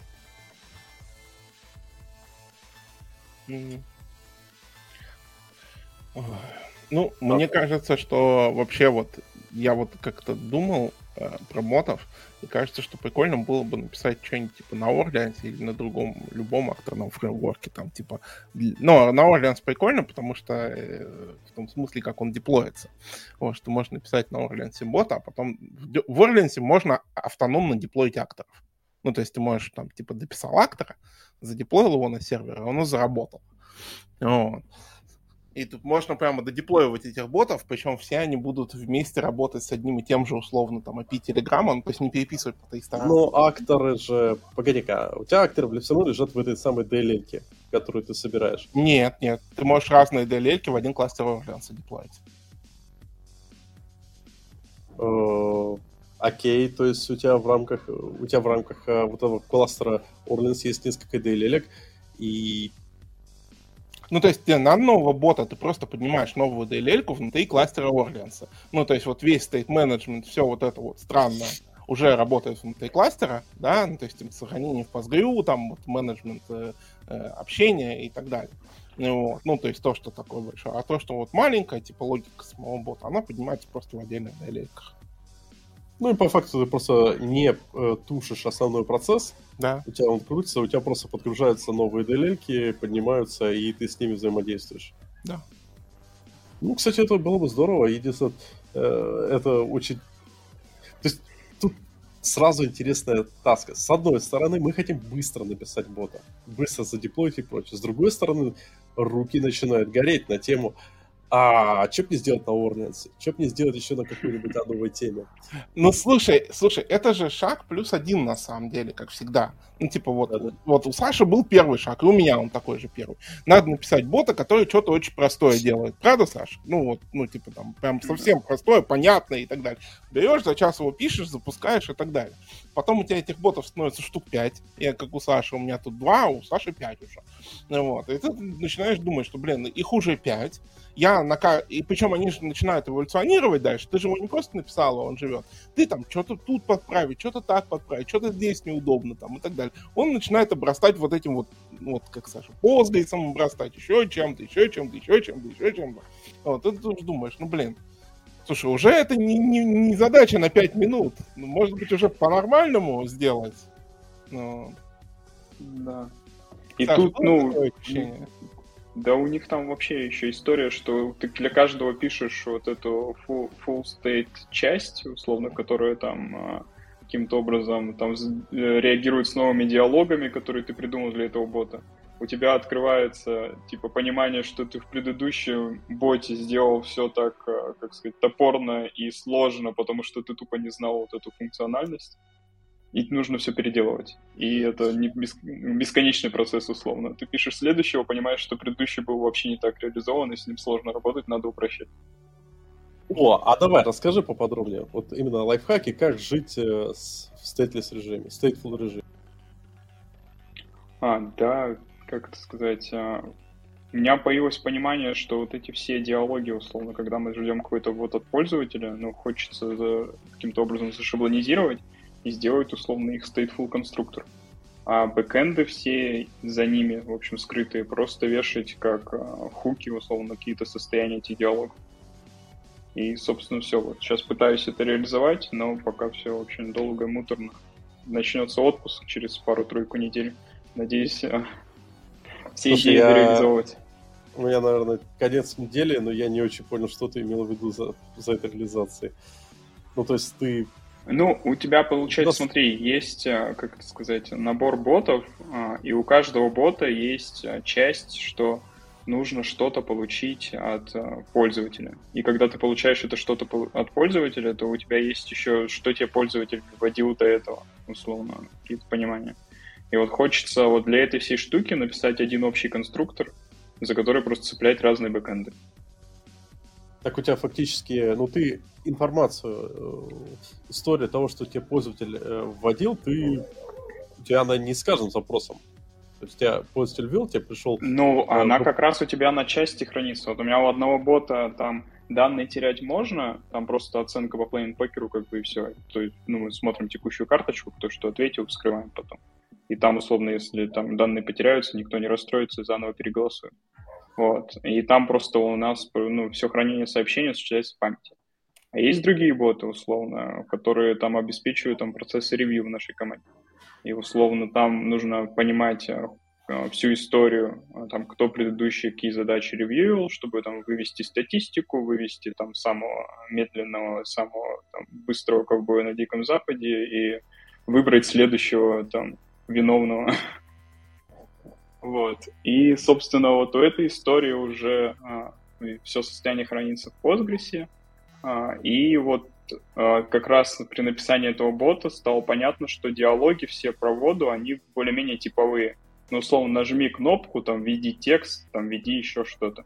Ну, мне кажется, что вообще вот я вот как-то думал э, про ботов, и кажется, что прикольно было бы написать что-нибудь типа на Orleans или на другом, любом акторном фреймворке, там типа... Но на Orleans прикольно, потому что э, в том смысле, как он деплоится. Вот, что можно написать на Orleans бота, а потом в Orleans можно автономно деплоить акторов. Ну, то есть ты можешь там типа дописал актора, задеплоил его на сервер, и он заработал. Вот. И тут можно прямо додеплоивать этих ботов, причем все они будут вместе работать с одним и тем же, условно, там, API Telegram, ну, то есть не переписывать по той стороне. Ну, акторы же... Погоди-ка, у тебя акторы все равно лежат в этой самой DLL, которую ты собираешь. Нет, нет, ты можешь разные DLL в один кластер Orleans деплоить. Э, окей, то есть у тебя в рамках, у тебя в рамках э, вот этого кластера Orleans есть несколько DLL, и ну, то есть тебе на нового бота ты просто поднимаешь новую DLL внутри кластера Orleans. Ну, то есть вот весь management, все вот это вот странное уже работает внутри кластера, да, ну, то есть сохранение в Postgre, там вот менеджмент э, э, общения и так далее. Ну, вот. ну, то есть то, что такое большое. А то, что вот маленькая, типа логика самого бота, она поднимается просто в отдельных DLL. Ну и по факту ты просто не э, тушишь основной процесс, да. у тебя он крутится, у тебя просто подгружаются новые DLL, поднимаются, и ты с ними взаимодействуешь. Да. Ну, кстати, это было бы здорово. Единственное, э, это очень... То есть тут сразу интересная таска. С одной стороны, мы хотим быстро написать бота, быстро задеплоить и прочее. С другой стороны, руки начинают гореть на тему, а что бы не сделать на Орленсе? Что бы не сделать еще на какой-нибудь новой теме? Ну, слушай, слушай, это же шаг плюс один на самом деле, как всегда. Ну, типа вот, да, да. вот у Саши был первый шаг, и у меня он такой же первый. Надо написать бота, который что-то очень простое делает. Правда, Саша? Ну, вот, ну, типа там, прям совсем простое, понятное и так далее. Берешь, за час его пишешь, запускаешь и так далее. Потом у тебя этих ботов становится штук 5. Я, как у Саши, у меня тут 2, а у Саши 5 уже. Ну, вот. И ты начинаешь думать, что, блин, их уже 5 я на и причем они же начинают эволюционировать дальше. Ты же его не просто написал, а он живет. Ты там что-то тут подправить, что-то так подправить, что-то здесь неудобно там и так далее. Он начинает обрастать вот этим вот, вот как Саша, позгайцем обрастать, еще чем-то, еще чем-то, еще чем-то, еще чем-то. Вот, ты уже думаешь, ну, блин, слушай, уже это не, не, не задача на 5 минут. Ну, может быть, уже по-нормальному сделать. Но... Да. И Саша, тут, ну, да у них там вообще еще история, что ты для каждого пишешь вот эту full, full state часть, условно, которая там а, каким-то образом там э, реагирует с новыми диалогами, которые ты придумал для этого бота. У тебя открывается типа понимание, что ты в предыдущем боте сделал все так, а, как сказать, топорно и сложно, потому что ты тупо не знал вот эту функциональность и нужно все переделывать. И это не бесконечный процесс, условно. Ты пишешь следующего, понимаешь, что предыдущий был вообще не так реализован, и с ним сложно работать, надо упрощать. О, а давай, расскажи поподробнее. Вот именно лайфхаки, как жить э, с, в стейтлес режиме, stateful режиме. А, да, как это сказать, а, у меня появилось понимание, что вот эти все диалоги, условно, когда мы ждем какой-то вот от пользователя, ну, хочется каким-то образом зашаблонизировать, и сделать условно их stateful конструктор. А бэкэнды все за ними, в общем, скрытые, просто вешать как а, хуки, условно, какие-то состояния этих диалогов. И, собственно, все. Вот сейчас пытаюсь это реализовать, но пока все очень долго и муторно. Начнется отпуск через пару-тройку недель. Надеюсь, а, все Слушай, идеи я... реализовывать. У меня, наверное, конец недели, но я не очень понял, что ты имел в виду за, за этой реализацией. Ну, то есть ты ну, у тебя получается, смотри, есть, э, как это сказать, набор ботов, а, и у каждого бота есть э, часть, что нужно что-то получить от э, пользователя. И когда ты получаешь это что-то от пользователя, то у тебя есть еще, что тебе пользователь вводил до этого, условно, какие-то понимания. И вот хочется вот для этой всей штуки написать один общий конструктор, за который просто цеплять разные бэкэнды. Так у тебя фактически, ну ты информацию, э, история того, что тебе пользователь э, вводил, ты у тебя она не с каждым запросом. То есть у тебя пользователь ввел, тебе пришел... Ну, э, она как раз у тебя на части хранится. Вот у меня у одного бота там данные терять можно, там просто оценка по плейн покеру, как бы и все. То есть, ну, мы смотрим текущую карточку, кто что ответил, вскрываем потом. И там, условно, если там данные потеряются, никто не расстроится, заново переголосует. Вот. И там просто у нас ну, все хранение сообщений осуществляется в памяти. А есть другие боты, условно, которые там обеспечивают там, процессы ревью в нашей команде. И условно там нужно понимать э, всю историю, э, там, кто предыдущие какие задачи ревьюил, чтобы там вывести статистику, вывести там самого медленного, самого там, быстрого ковбоя на Диком Западе и выбрать следующего там виновного вот. И, собственно, вот у этой истории уже а, все состояние хранится в Postgres. А, и вот а, как раз при написании этого бота стало понятно, что диалоги все про воду, они более-менее типовые. Ну, условно, нажми кнопку, там, введи текст, там, введи еще что-то.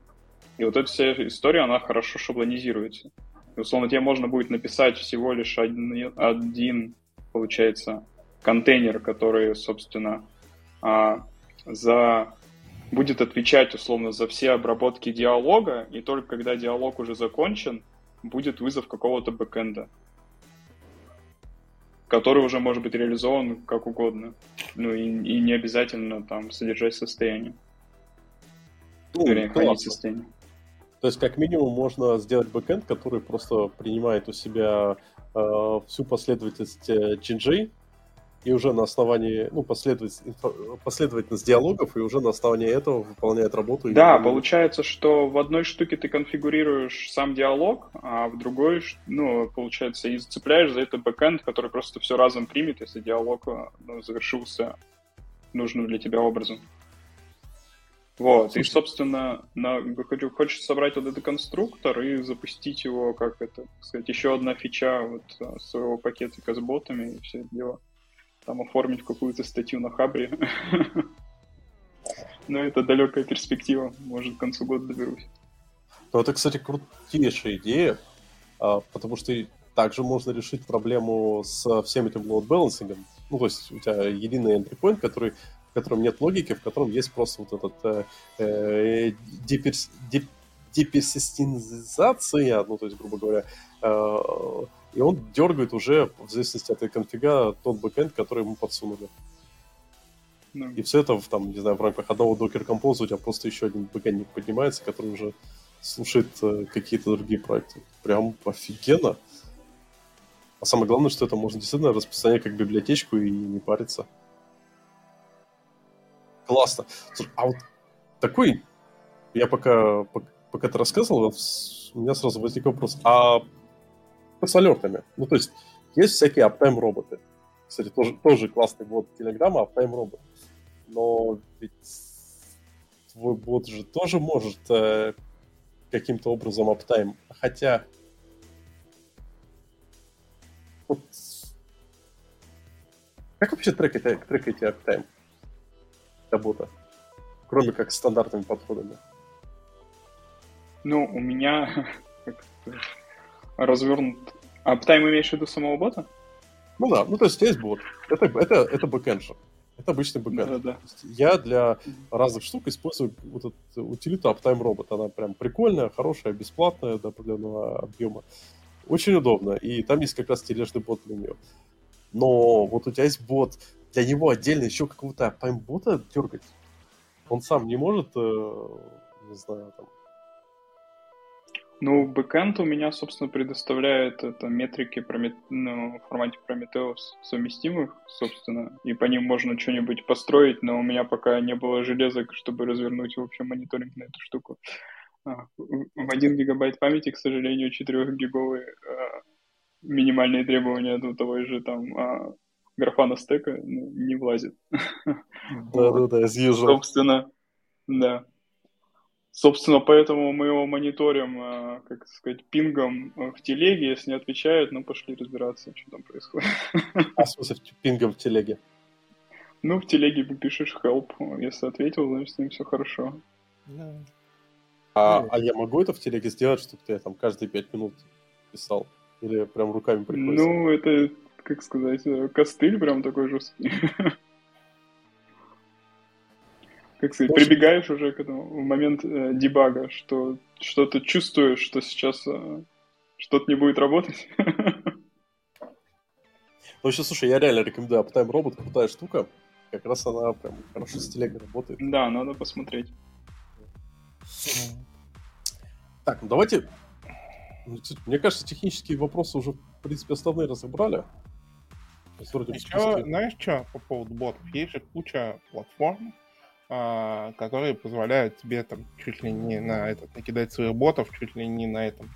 И вот эта вся история, она хорошо шаблонизируется. И, условно, тебе можно будет написать всего лишь один, один получается, контейнер, который, собственно, за будет отвечать условно за все обработки диалога, и только когда диалог уже закончен, будет вызов какого-то бэкэнда, который уже может быть реализован как угодно. Ну и, и не обязательно там содержать состояние. Ну, Вернее, хранить состояние. То есть, как минимум, можно сделать бэкэнд, который просто принимает у себя э, всю последовательность э, и уже на основании, ну, последовательность, последовательность диалогов, и уже на основании этого выполняет работу. Да, и... получается, что в одной штуке ты конфигурируешь сам диалог, а в другой, ну, получается, и зацепляешь за это бэкэнд, который просто все разом примет, если диалог ну, завершился нужным для тебя образом. Вот, Слушай. и, собственно, на, хочешь собрать вот этот конструктор и запустить его, как это, сказать, еще одна фича вот а, своего пакета с ботами и все это дело там оформить какую-то статью на Хабре. Но это далекая перспектива, может, к концу года доберусь. Ну, это, кстати, крутейшая идея, а, потому что также можно решить проблему с всем этим load balancing. Ну, то есть у тебя единый entry point, который, в котором нет логики, в котором есть просто вот этот э, э деперс, деперсистенизация, ну, то есть, грубо говоря, э, и он дергает уже, в зависимости от этой конфига, тот бэкэнд, который ему подсунули. Ну. И все это, в, там, не знаю, в рамках одного Docker Compose у тебя просто еще один бэкэндник поднимается, который уже слушает э, какие-то другие проекты. Прям офигенно. А самое главное, что это можно действительно распространять как библиотечку и не париться. Классно. Слушай, а вот такой... Я пока, пока ты рассказывал, у меня сразу возник вопрос. А алертами. Ну, то есть, есть всякие аптайм роботы. Кстати, тоже, тоже классный бот Телеграма, аптайм робот. Но ведь твой бот же тоже может э, каким-то образом uptime. Хотя... Вот... Как вообще трекаете, трекаете uptime для бота? Кроме как стандартными подходами. Ну, у меня развернут... Uptime имеешь в виду самого бота? Ну да, ну то есть есть бот. Это, это, это бэкэнд же. Это обычный бэкэнд. Да, да. Я для разных штук использую вот эту утилиту Uptime Robot. Она прям прикольная, хорошая, бесплатная до определенного объема. Очень удобно. И там есть как раз тележный бот для нее. Но вот у тебя есть бот, для него отдельно еще какого-то Uptime бота дергать. Он сам не может, э, не знаю, там, ну, бэкэнд у меня, собственно, предоставляет это метрики промет... ну, в формате Prometheus совместимых, собственно, и по ним можно что-нибудь построить, но у меня пока не было железок, чтобы развернуть вообще мониторинг на эту штуку. А, в 1 гигабайт памяти, к сожалению, 4-гиговые а, минимальные требования до того же там а, графана стека ну, не влазит. Да-да-да, съезжал. Собственно, да. Собственно, поэтому мы его мониторим, э, как сказать, пингом в телеге. Если не отвечают, ну, пошли разбираться, что там происходит. А смысл пингом в телеге? Ну, в телеге пишешь help. Если ответил, значит, с ним все хорошо. А, а я могу это в телеге сделать, чтобы ты там каждые пять минут писал? Или прям руками приходится? Ну, это, как сказать, э, костыль прям такой жесткий. Как сказать, прибегаешь уже к этому в момент э, дебага, что что-то чувствуешь, что сейчас э, что-то не будет работать. Ну, еще, слушай, я реально рекомендую Uptime Robot, крутая штука. Как раз она прям хорошо с телегой работает. Да, надо посмотреть. Так, ну давайте... Ну, мне кажется, технические вопросы уже, в принципе, основные разобрали. Еще, знаешь что по поводу ботов? Есть же куча платформ, а, которые позволяют тебе там чуть ли не на этот накидать своих ботов, чуть ли не на этом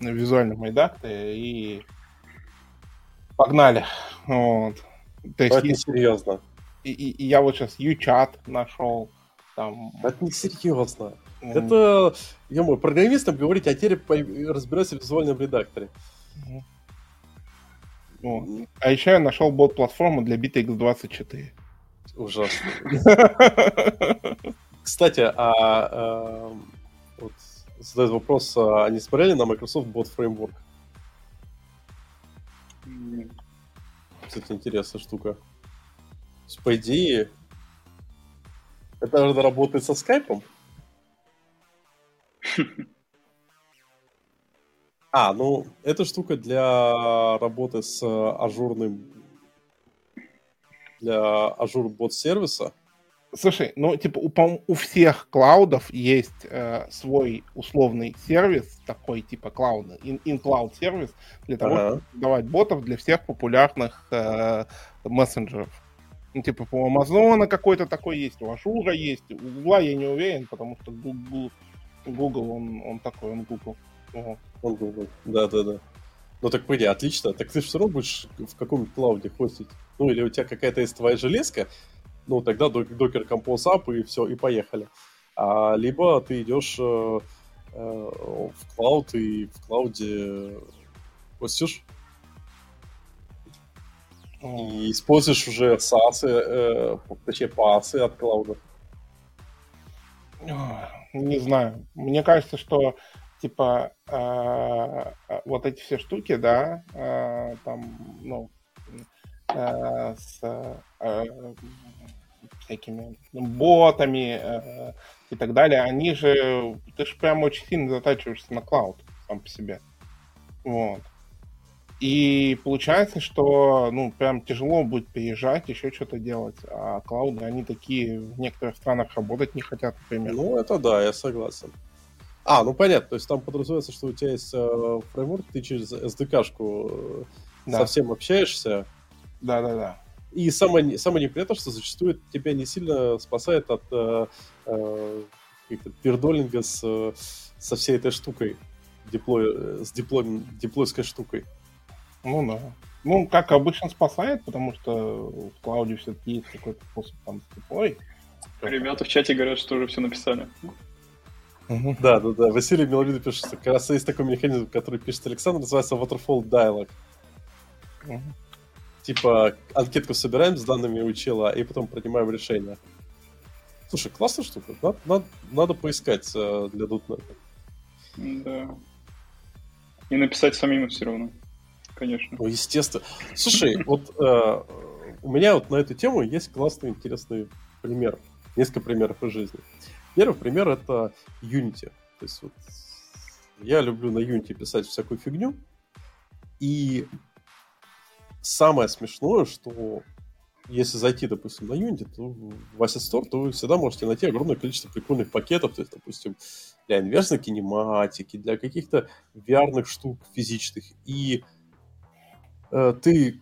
на визуальном редакторе и погнали. Вот. То есть, это есть... серьезно. И, и, и я вот сейчас UChat нашел. Там... Это не серьезно. Mm. Это, я мой программистам говорить, а теперь разбирайся в визуальном редакторе. Mm. Вот. А еще я нашел бот-платформу для BitX24. Ужасно. Кстати, а, а вот задает вопрос, а они смотрели на Microsoft Bot Framework? Кстати, интересная штука. По идее, это работает со скайпом? А, ну, эта штука для работы с Azure ным... Для Azure Bot Service а. Слушай, ну, типа, у, у всех клаудов есть э, свой условный сервис, такой, типа, cloud, in-cloud сервис, для того, ага. чтобы создавать ботов для всех популярных э, мессенджеров. Ну, типа, по Амазона какой-то такой есть, у Azure а есть, у Гугла я не уверен, потому что Google, Google он, он такой, он Google. Ого. Он Google, да-да-да. Ну так пойди, отлично. Так ты же все равно будешь в каком-нибудь cloud е хостить. Ну или у тебя какая-то есть твоя железка, ну тогда Docker Compose Up и все, и поехали. А, либо ты идешь э, э, в клауд и в клауде хостишь и используешь уже SaaS, э, точнее PaaS от клауда. Не знаю. Мне кажется, что типа э, вот эти все штуки, да, э, там, ну, э, с э, всякими ботами э, и так далее, они же, ты же прям очень сильно затачиваешься на клауд сам по себе. Вот. И получается, что, ну, прям тяжело будет переезжать, еще что-то делать. А клауды, они такие в некоторых странах работать не хотят, например. Ну, это да, я согласен. А, ну понятно, то есть там подразумевается, что у тебя есть э, фреймворк, ты через SDK-шку да. совсем общаешься. Да-да-да. И самое, самое неприятное, что зачастую тебя не сильно спасает от э, э, пердолинга с, э, со всей этой штукой, деплой, э, с деплой, деплойской штукой. Ну да. Ну, как обычно спасает, потому что в клауде все-таки есть какой-то способ там с деплой. Ребята в чате говорят, что уже все написали. Да, да, да. Василий Миловидов пишет, что как раз есть такой механизм, который пишет Александр, называется Waterfall Dialog. Типа, анкетку собираем с данными учила, и потом принимаем решение. Слушай, классная штука. Надо, надо, надо поискать э, для .NET. Да. И написать самим все равно. Конечно. Ну, естественно. Слушай, вот э, у меня вот на эту тему есть классный, интересный пример. Несколько примеров из жизни. Первый пример это Unity. То есть вот я люблю на Unity писать всякую фигню. И самое смешное, что если зайти, допустим, на Unity, то в Asset Store, то вы всегда можете найти огромное количество прикольных пакетов, то есть, допустим, для инверсной кинематики, для каких-то VR штук физических. И э, ты,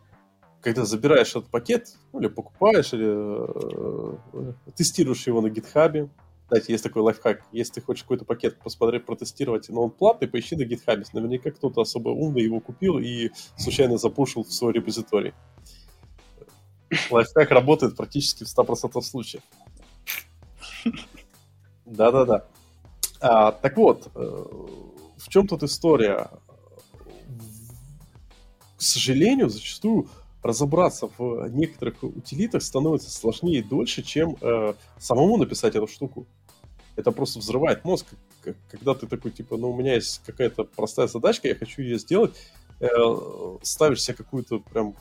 когда забираешь этот пакет, ну, или покупаешь, или э, тестируешь его на гитхабе, кстати, есть такой лайфхак. Если ты хочешь какой-то пакет посмотреть, протестировать, но он платный, поищи на GitHub. Наверняка кто-то особо умный его купил и случайно запушил в свой репозиторий. Лайфхак работает практически в 100% случаев. Да-да-да. А, так вот, э, в чем тут история? К сожалению, зачастую разобраться в некоторых утилитах становится сложнее и дольше, чем э, самому написать эту штуку. Это просто взрывает мозг, когда ты такой, типа, ну, у меня есть какая-то простая задачка, я хочу ее сделать, э, ставишь себе какую-то прям,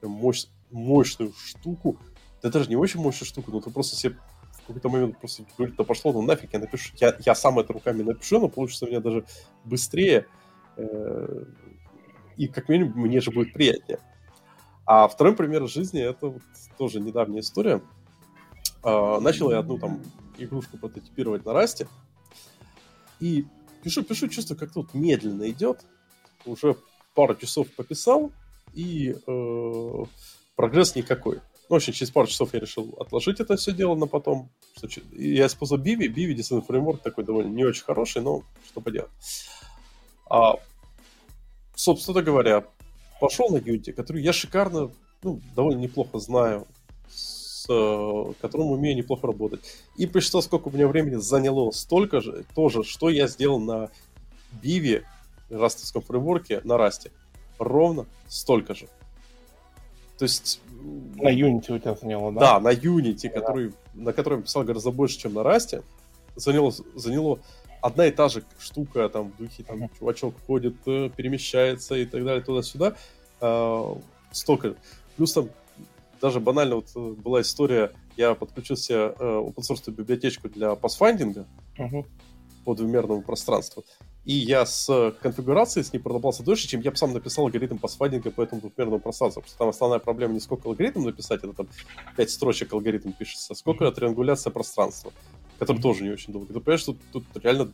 прям мощь, мощную штуку, да даже не очень мощную штуку, но ты просто себе в какой-то момент просто говорит, да пошло, ну нафиг, я напишу, я, я сам это руками напишу, но получится у меня даже быстрее, э, и как минимум мне же будет приятнее. А второй пример жизни это вот тоже недавняя история. Э, начал я одну там игрушку прототипировать на расте, и пишу, пишу, чувствую, как тут медленно идет. Уже пару часов пописал, и э, прогресс никакой. Ну, в общем, через пару часов я решил отложить это все дело на потом. Что, я использовал Биви. Биви Design Framework такой довольно не очень хороший, но что поделать. А, собственно говоря, пошел на Unity, который я шикарно, ну, довольно неплохо знаю с э, которым умею неплохо работать. И посчитал, сколько у меня времени заняло столько же, тоже, что я сделал на Биве, растовском фреймворке, на Расте. Ровно столько же. То есть... На Unity у тебя заняло, да? Да, на Unity, да. который, на котором я писал гораздо больше, чем на Расте, заняло, заняло одна и та же штука, там, в духе, там, uh-huh. чувачок ходит, э, перемещается и так далее, туда-сюда, э, столько. Плюс там даже банально вот э, была история, я подключил себе э, open source библиотечку для pathfinding uh-huh. по двумерному пространству, и я с конфигурацией с ней продолбался дольше, чем я бы сам написал алгоритм pathfinding по этому двухмерному пространству, потому что там основная проблема не сколько алгоритм написать, это там 5 строчек алгоритм пишется, а сколько триангуляция пространства, который uh-huh. тоже не очень долго. Ты понимаешь, что тут реально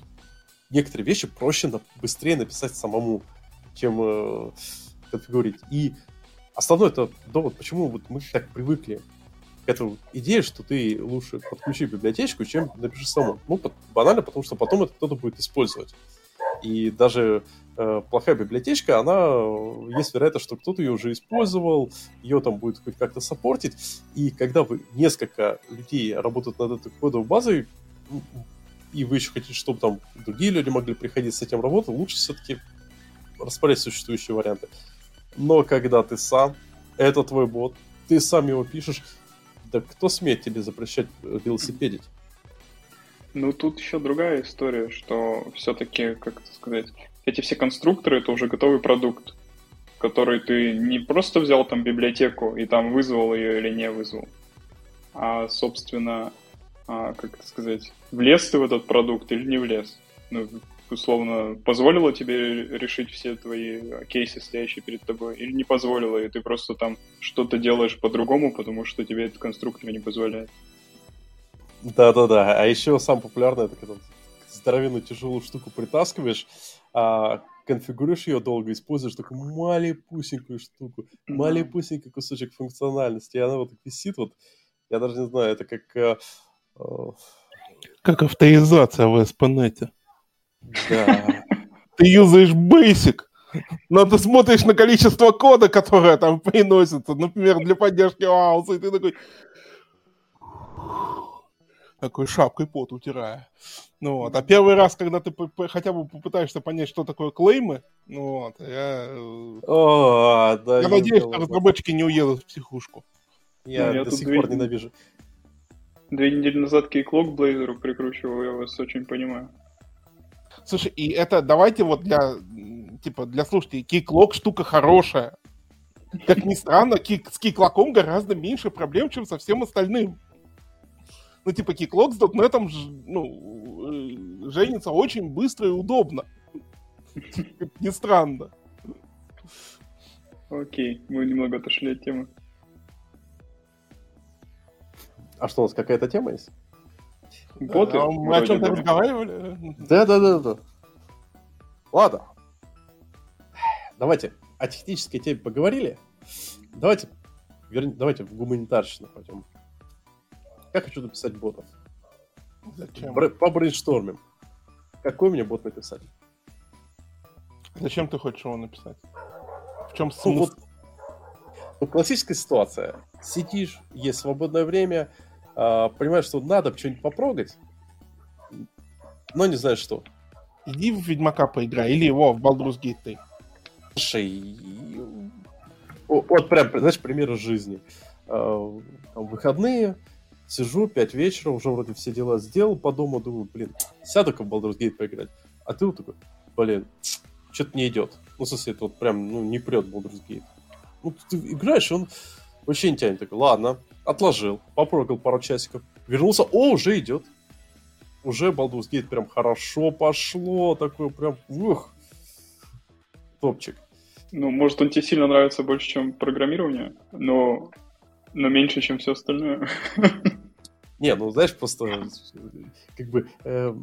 некоторые вещи проще, на, быстрее написать самому, чем э, конфигурить. И Основной это довод, почему вот мы так привыкли к этой идее, что ты лучше подключи библиотечку, чем напиши самому. Ну, банально, потому что потом это кто-то будет использовать. И даже э, плохая библиотечка, она есть вероятность, что кто-то ее уже использовал, ее там будет хоть как-то саппортить. И когда вы несколько людей работают над этой кодовой базой, и вы еще хотите, чтобы там другие люди могли приходить с этим работать, лучше все-таки распорядить существующие варианты. Но когда ты сам, это твой бот, ты сам его пишешь, да кто смеет тебе запрещать э, велосипедить? Ну, тут еще другая история, что все-таки, как сказать, эти все конструкторы — это уже готовый продукт, который ты не просто взял там библиотеку и там вызвал ее или не вызвал, а, собственно, а, как это сказать, влез ты в этот продукт или не влез. Ну, условно позволила тебе решить все твои кейсы, стоящие перед тобой, или не позволила, и ты просто там что-то делаешь по-другому, потому что тебе этот конструктор не позволяет. Да-да-да, а еще самое популярное, это когда здоровенную тяжелую штуку притаскиваешь, а конфигурируешь ее долго, используешь такую малепусенькую штуку, малепусенький кусочек функциональности, и она вот так висит, вот, я даже не знаю, это как... Э, э... Как авторизация в ASP.NET. Да. Ты юзаешь Basic, но ты смотришь на количество кода, которое там приносится, например, для поддержки ауса, и ты такой... Такой шапкой пот утирая. Ну вот. А первый раз, когда ты хотя бы попытаешься понять, что такое клеймы, ну вот, я... Э, О, да, я надеюсь, что разработчики не уедут в психушку. Я, ну, я до сих пор ненавижу. Две недели назад кейклок Блейзеру прикручивал, я вас очень понимаю. Слушай, и это давайте вот для, типа, для слушателей, киклок штука хорошая. Как ни странно, кик, с киклоком гораздо меньше проблем, чем со всем остальным. Ну, типа, киклок с дотнетом ну, э, женится очень быстро и удобно. Ни странно. Окей, мы немного отошли от темы. А что, у нас какая-то тема есть? Боты? А, мы о чем-то разговаривали? Да, да, да, да. Ладно. Давайте о технической теме поговорили. Давайте, вер... давайте в гуманитарщину пойдем. Я хочу написать ботов. Зачем? Бр... Побрейнштормим. Какой мне бот написать? Зачем ты хочешь его написать? В чем смысл? Ну, вот, ну, классическая ситуация. Сидишь, есть свободное время, а, понимаешь, что надо что-нибудь попрогать, но не знаешь что. Иди в Ведьмака поиграй, или его в Baldur's Gate 3. Слушай, вот прям, знаешь, примеры жизни. А, там, выходные, сижу, 5 вечера, уже вроде все дела сделал по дому, думаю, блин, сяду-ка в Baldur's Gate поиграть. А ты вот такой, блин, что-то не идет. Ну, в смысле, это вот прям, ну, не прет Baldur's Gate. Ну, ты играешь, он вообще не тянет. Такой, ладно, отложил, попробовал пару часиков, вернулся, о, уже идет. Уже Baldur's Gate прям хорошо пошло, такой прям, ух, топчик. Ну, может, он тебе сильно нравится больше, чем программирование, но, но меньше, чем все остальное. Не, ну, знаешь, просто как бы э,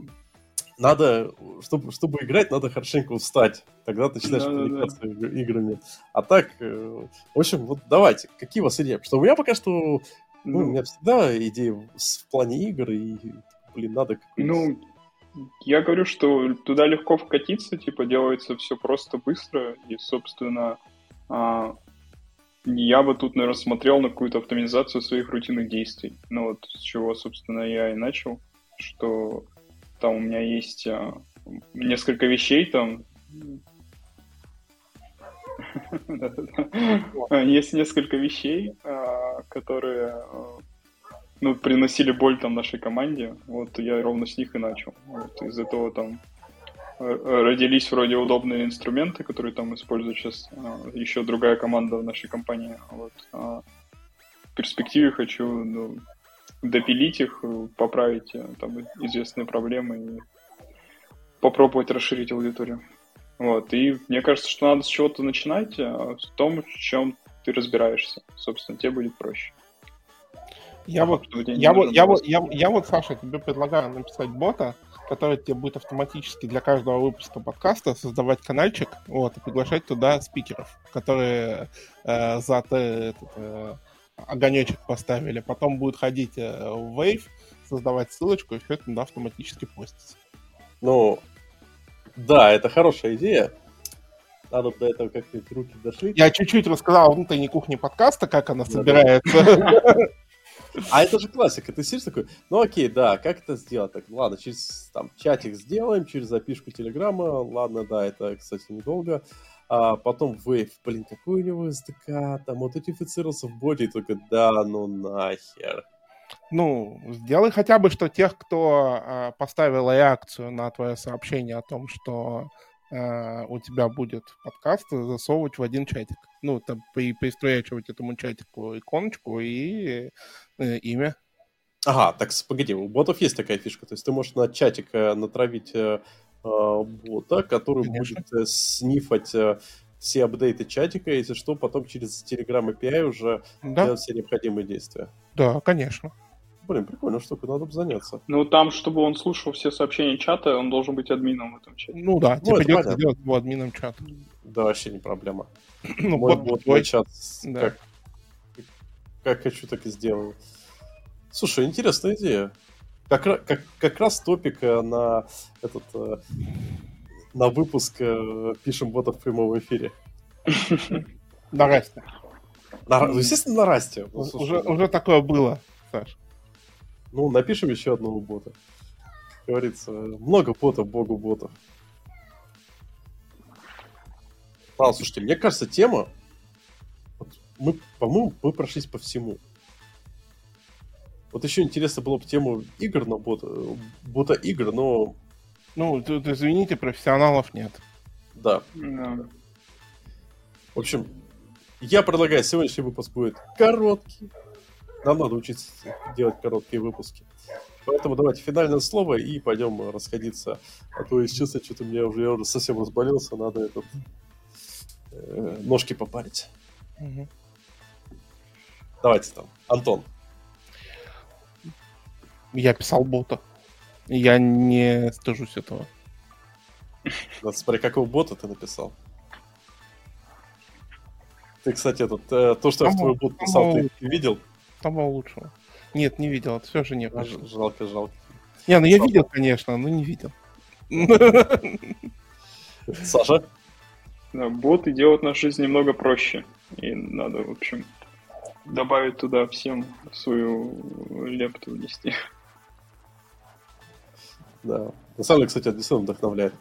надо, чтобы, чтобы играть, надо хорошенько устать. Тогда ты начинаешь да, проникаться да, да. играми. А так, э, в общем, вот давайте, какие у вас идеи? Что у меня пока что, ну, ну у меня всегда идеи в, в плане игр, и, блин, надо... Ну, я говорю, что туда легко вкатиться, типа делается все просто быстро, и, собственно, а, я бы тут, наверное, смотрел на какую-то оптимизацию своих рутинных действий. Ну вот с чего, собственно, я и начал, что там у меня есть а, несколько вещей там. Есть несколько вещей, а, которые а, ну, приносили боль там нашей команде. Вот я ровно с них и начал. Вот, из этого там родились вроде удобные инструменты, которые там использует сейчас а, еще другая команда в нашей компании. Вот. А в перспективе хочу ну, допилить их, поправить э, там известные проблемы и попробовать расширить аудиторию. Вот. И мне кажется, что надо с чего-то начинать, а в том, в чем ты разбираешься. Собственно, тебе будет проще. Я вот, я, вот, я, вот, я, я вот, Саша, тебе предлагаю написать бота, который тебе будет автоматически для каждого выпуска подкаста создавать каналчик, вот, и приглашать туда спикеров, которые э, за этот, э, огонечек поставили. Потом будет ходить э, в Wave, создавать ссылочку, и все это туда автоматически постится. Ну, да, это хорошая идея. Надо до этого как-то руки дошли. Я чуть-чуть рассказал о внутренней кухне подкаста, как она собирается. А это же классика. Ты сидишь такой, ну окей, да, как это сделать? Так, ладно, через там чатик сделаем, через запишку Телеграма. Ладно, да, это, кстати, недолго. А потом Wave, блин, какой у него SDK, там аутентифицировался в боди, только да, ну нахер. Ну, сделай хотя бы, что тех, кто э, поставил реакцию на твое сообщение о том, что э, у тебя будет подкаст, засовывать в один чатик. Ну, там, при, пристроячивать этому чатику иконочку и э, имя. Ага, так погоди, у ботов есть такая фишка, то есть ты можешь на чатик э, натравить э, э бота, который Конечно. будет э, снифать э, все апдейты чатика, если что, потом через Telegram API уже да. делать все необходимые действия. Да, конечно. Блин, прикольная штука, надо бы заняться. Ну, там, чтобы он слушал все сообщения чата, он должен быть админом в этом чате. Ну да, тебе ну, придется сделать его админом чата. Да, вообще не проблема. Ну, мой, вот мой чат, да. как, как хочу, так и сделаю. Слушай, интересная идея. Как, как, как раз топик э, на этот э, на выпуск э, пишем ботов в прямом эфире. На расте. Ну, естественно, на расте. Уже, уже такое было, Саш. Ну, напишем еще одного бота. Как говорится, много ботов, богу ботов. А, слушайте, мне кажется, тема... Вот мы, по-моему, мы прошлись по всему. Вот еще интересно было бы тему игр на бота, бота игр, но... Ну, тут, извините, профессионалов нет. Да. No. В общем, я предлагаю, сегодняшний выпуск будет короткий, нам надо учиться делать короткие выпуски. Поэтому давайте финальное слово и пойдем расходиться. А то, если честно, что-то мне уже, я уже совсем разболелся, надо этот, э, ножки попарить. Угу. Давайте там. Антон. Я писал бота. Я не стыжусь этого. Надо смотри, какого бота ты написал. Ты, кстати, этот, э, то, что я в твой бот писал, ты видел? Самого лучшего. Нет, не видел, это все же не Ж- Жалко, жалко. Не, ну я видел, конечно, но не видел. Саша? боты делают нашу жизнь немного проще. И надо, в общем, добавить туда всем свою лепту внести. Да. На самом деле, кстати, это действительно вдохновляет.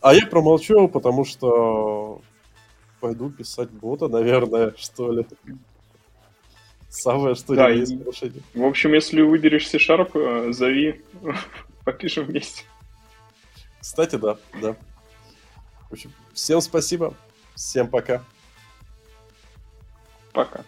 А я промолчу, потому что пойду писать бота, наверное, что ли. Самое, что Да, есть решение. В общем, если выберешь C-Sharp, э, зови, попишем вместе. Кстати, да, да. В общем, всем спасибо. Всем пока. Пока.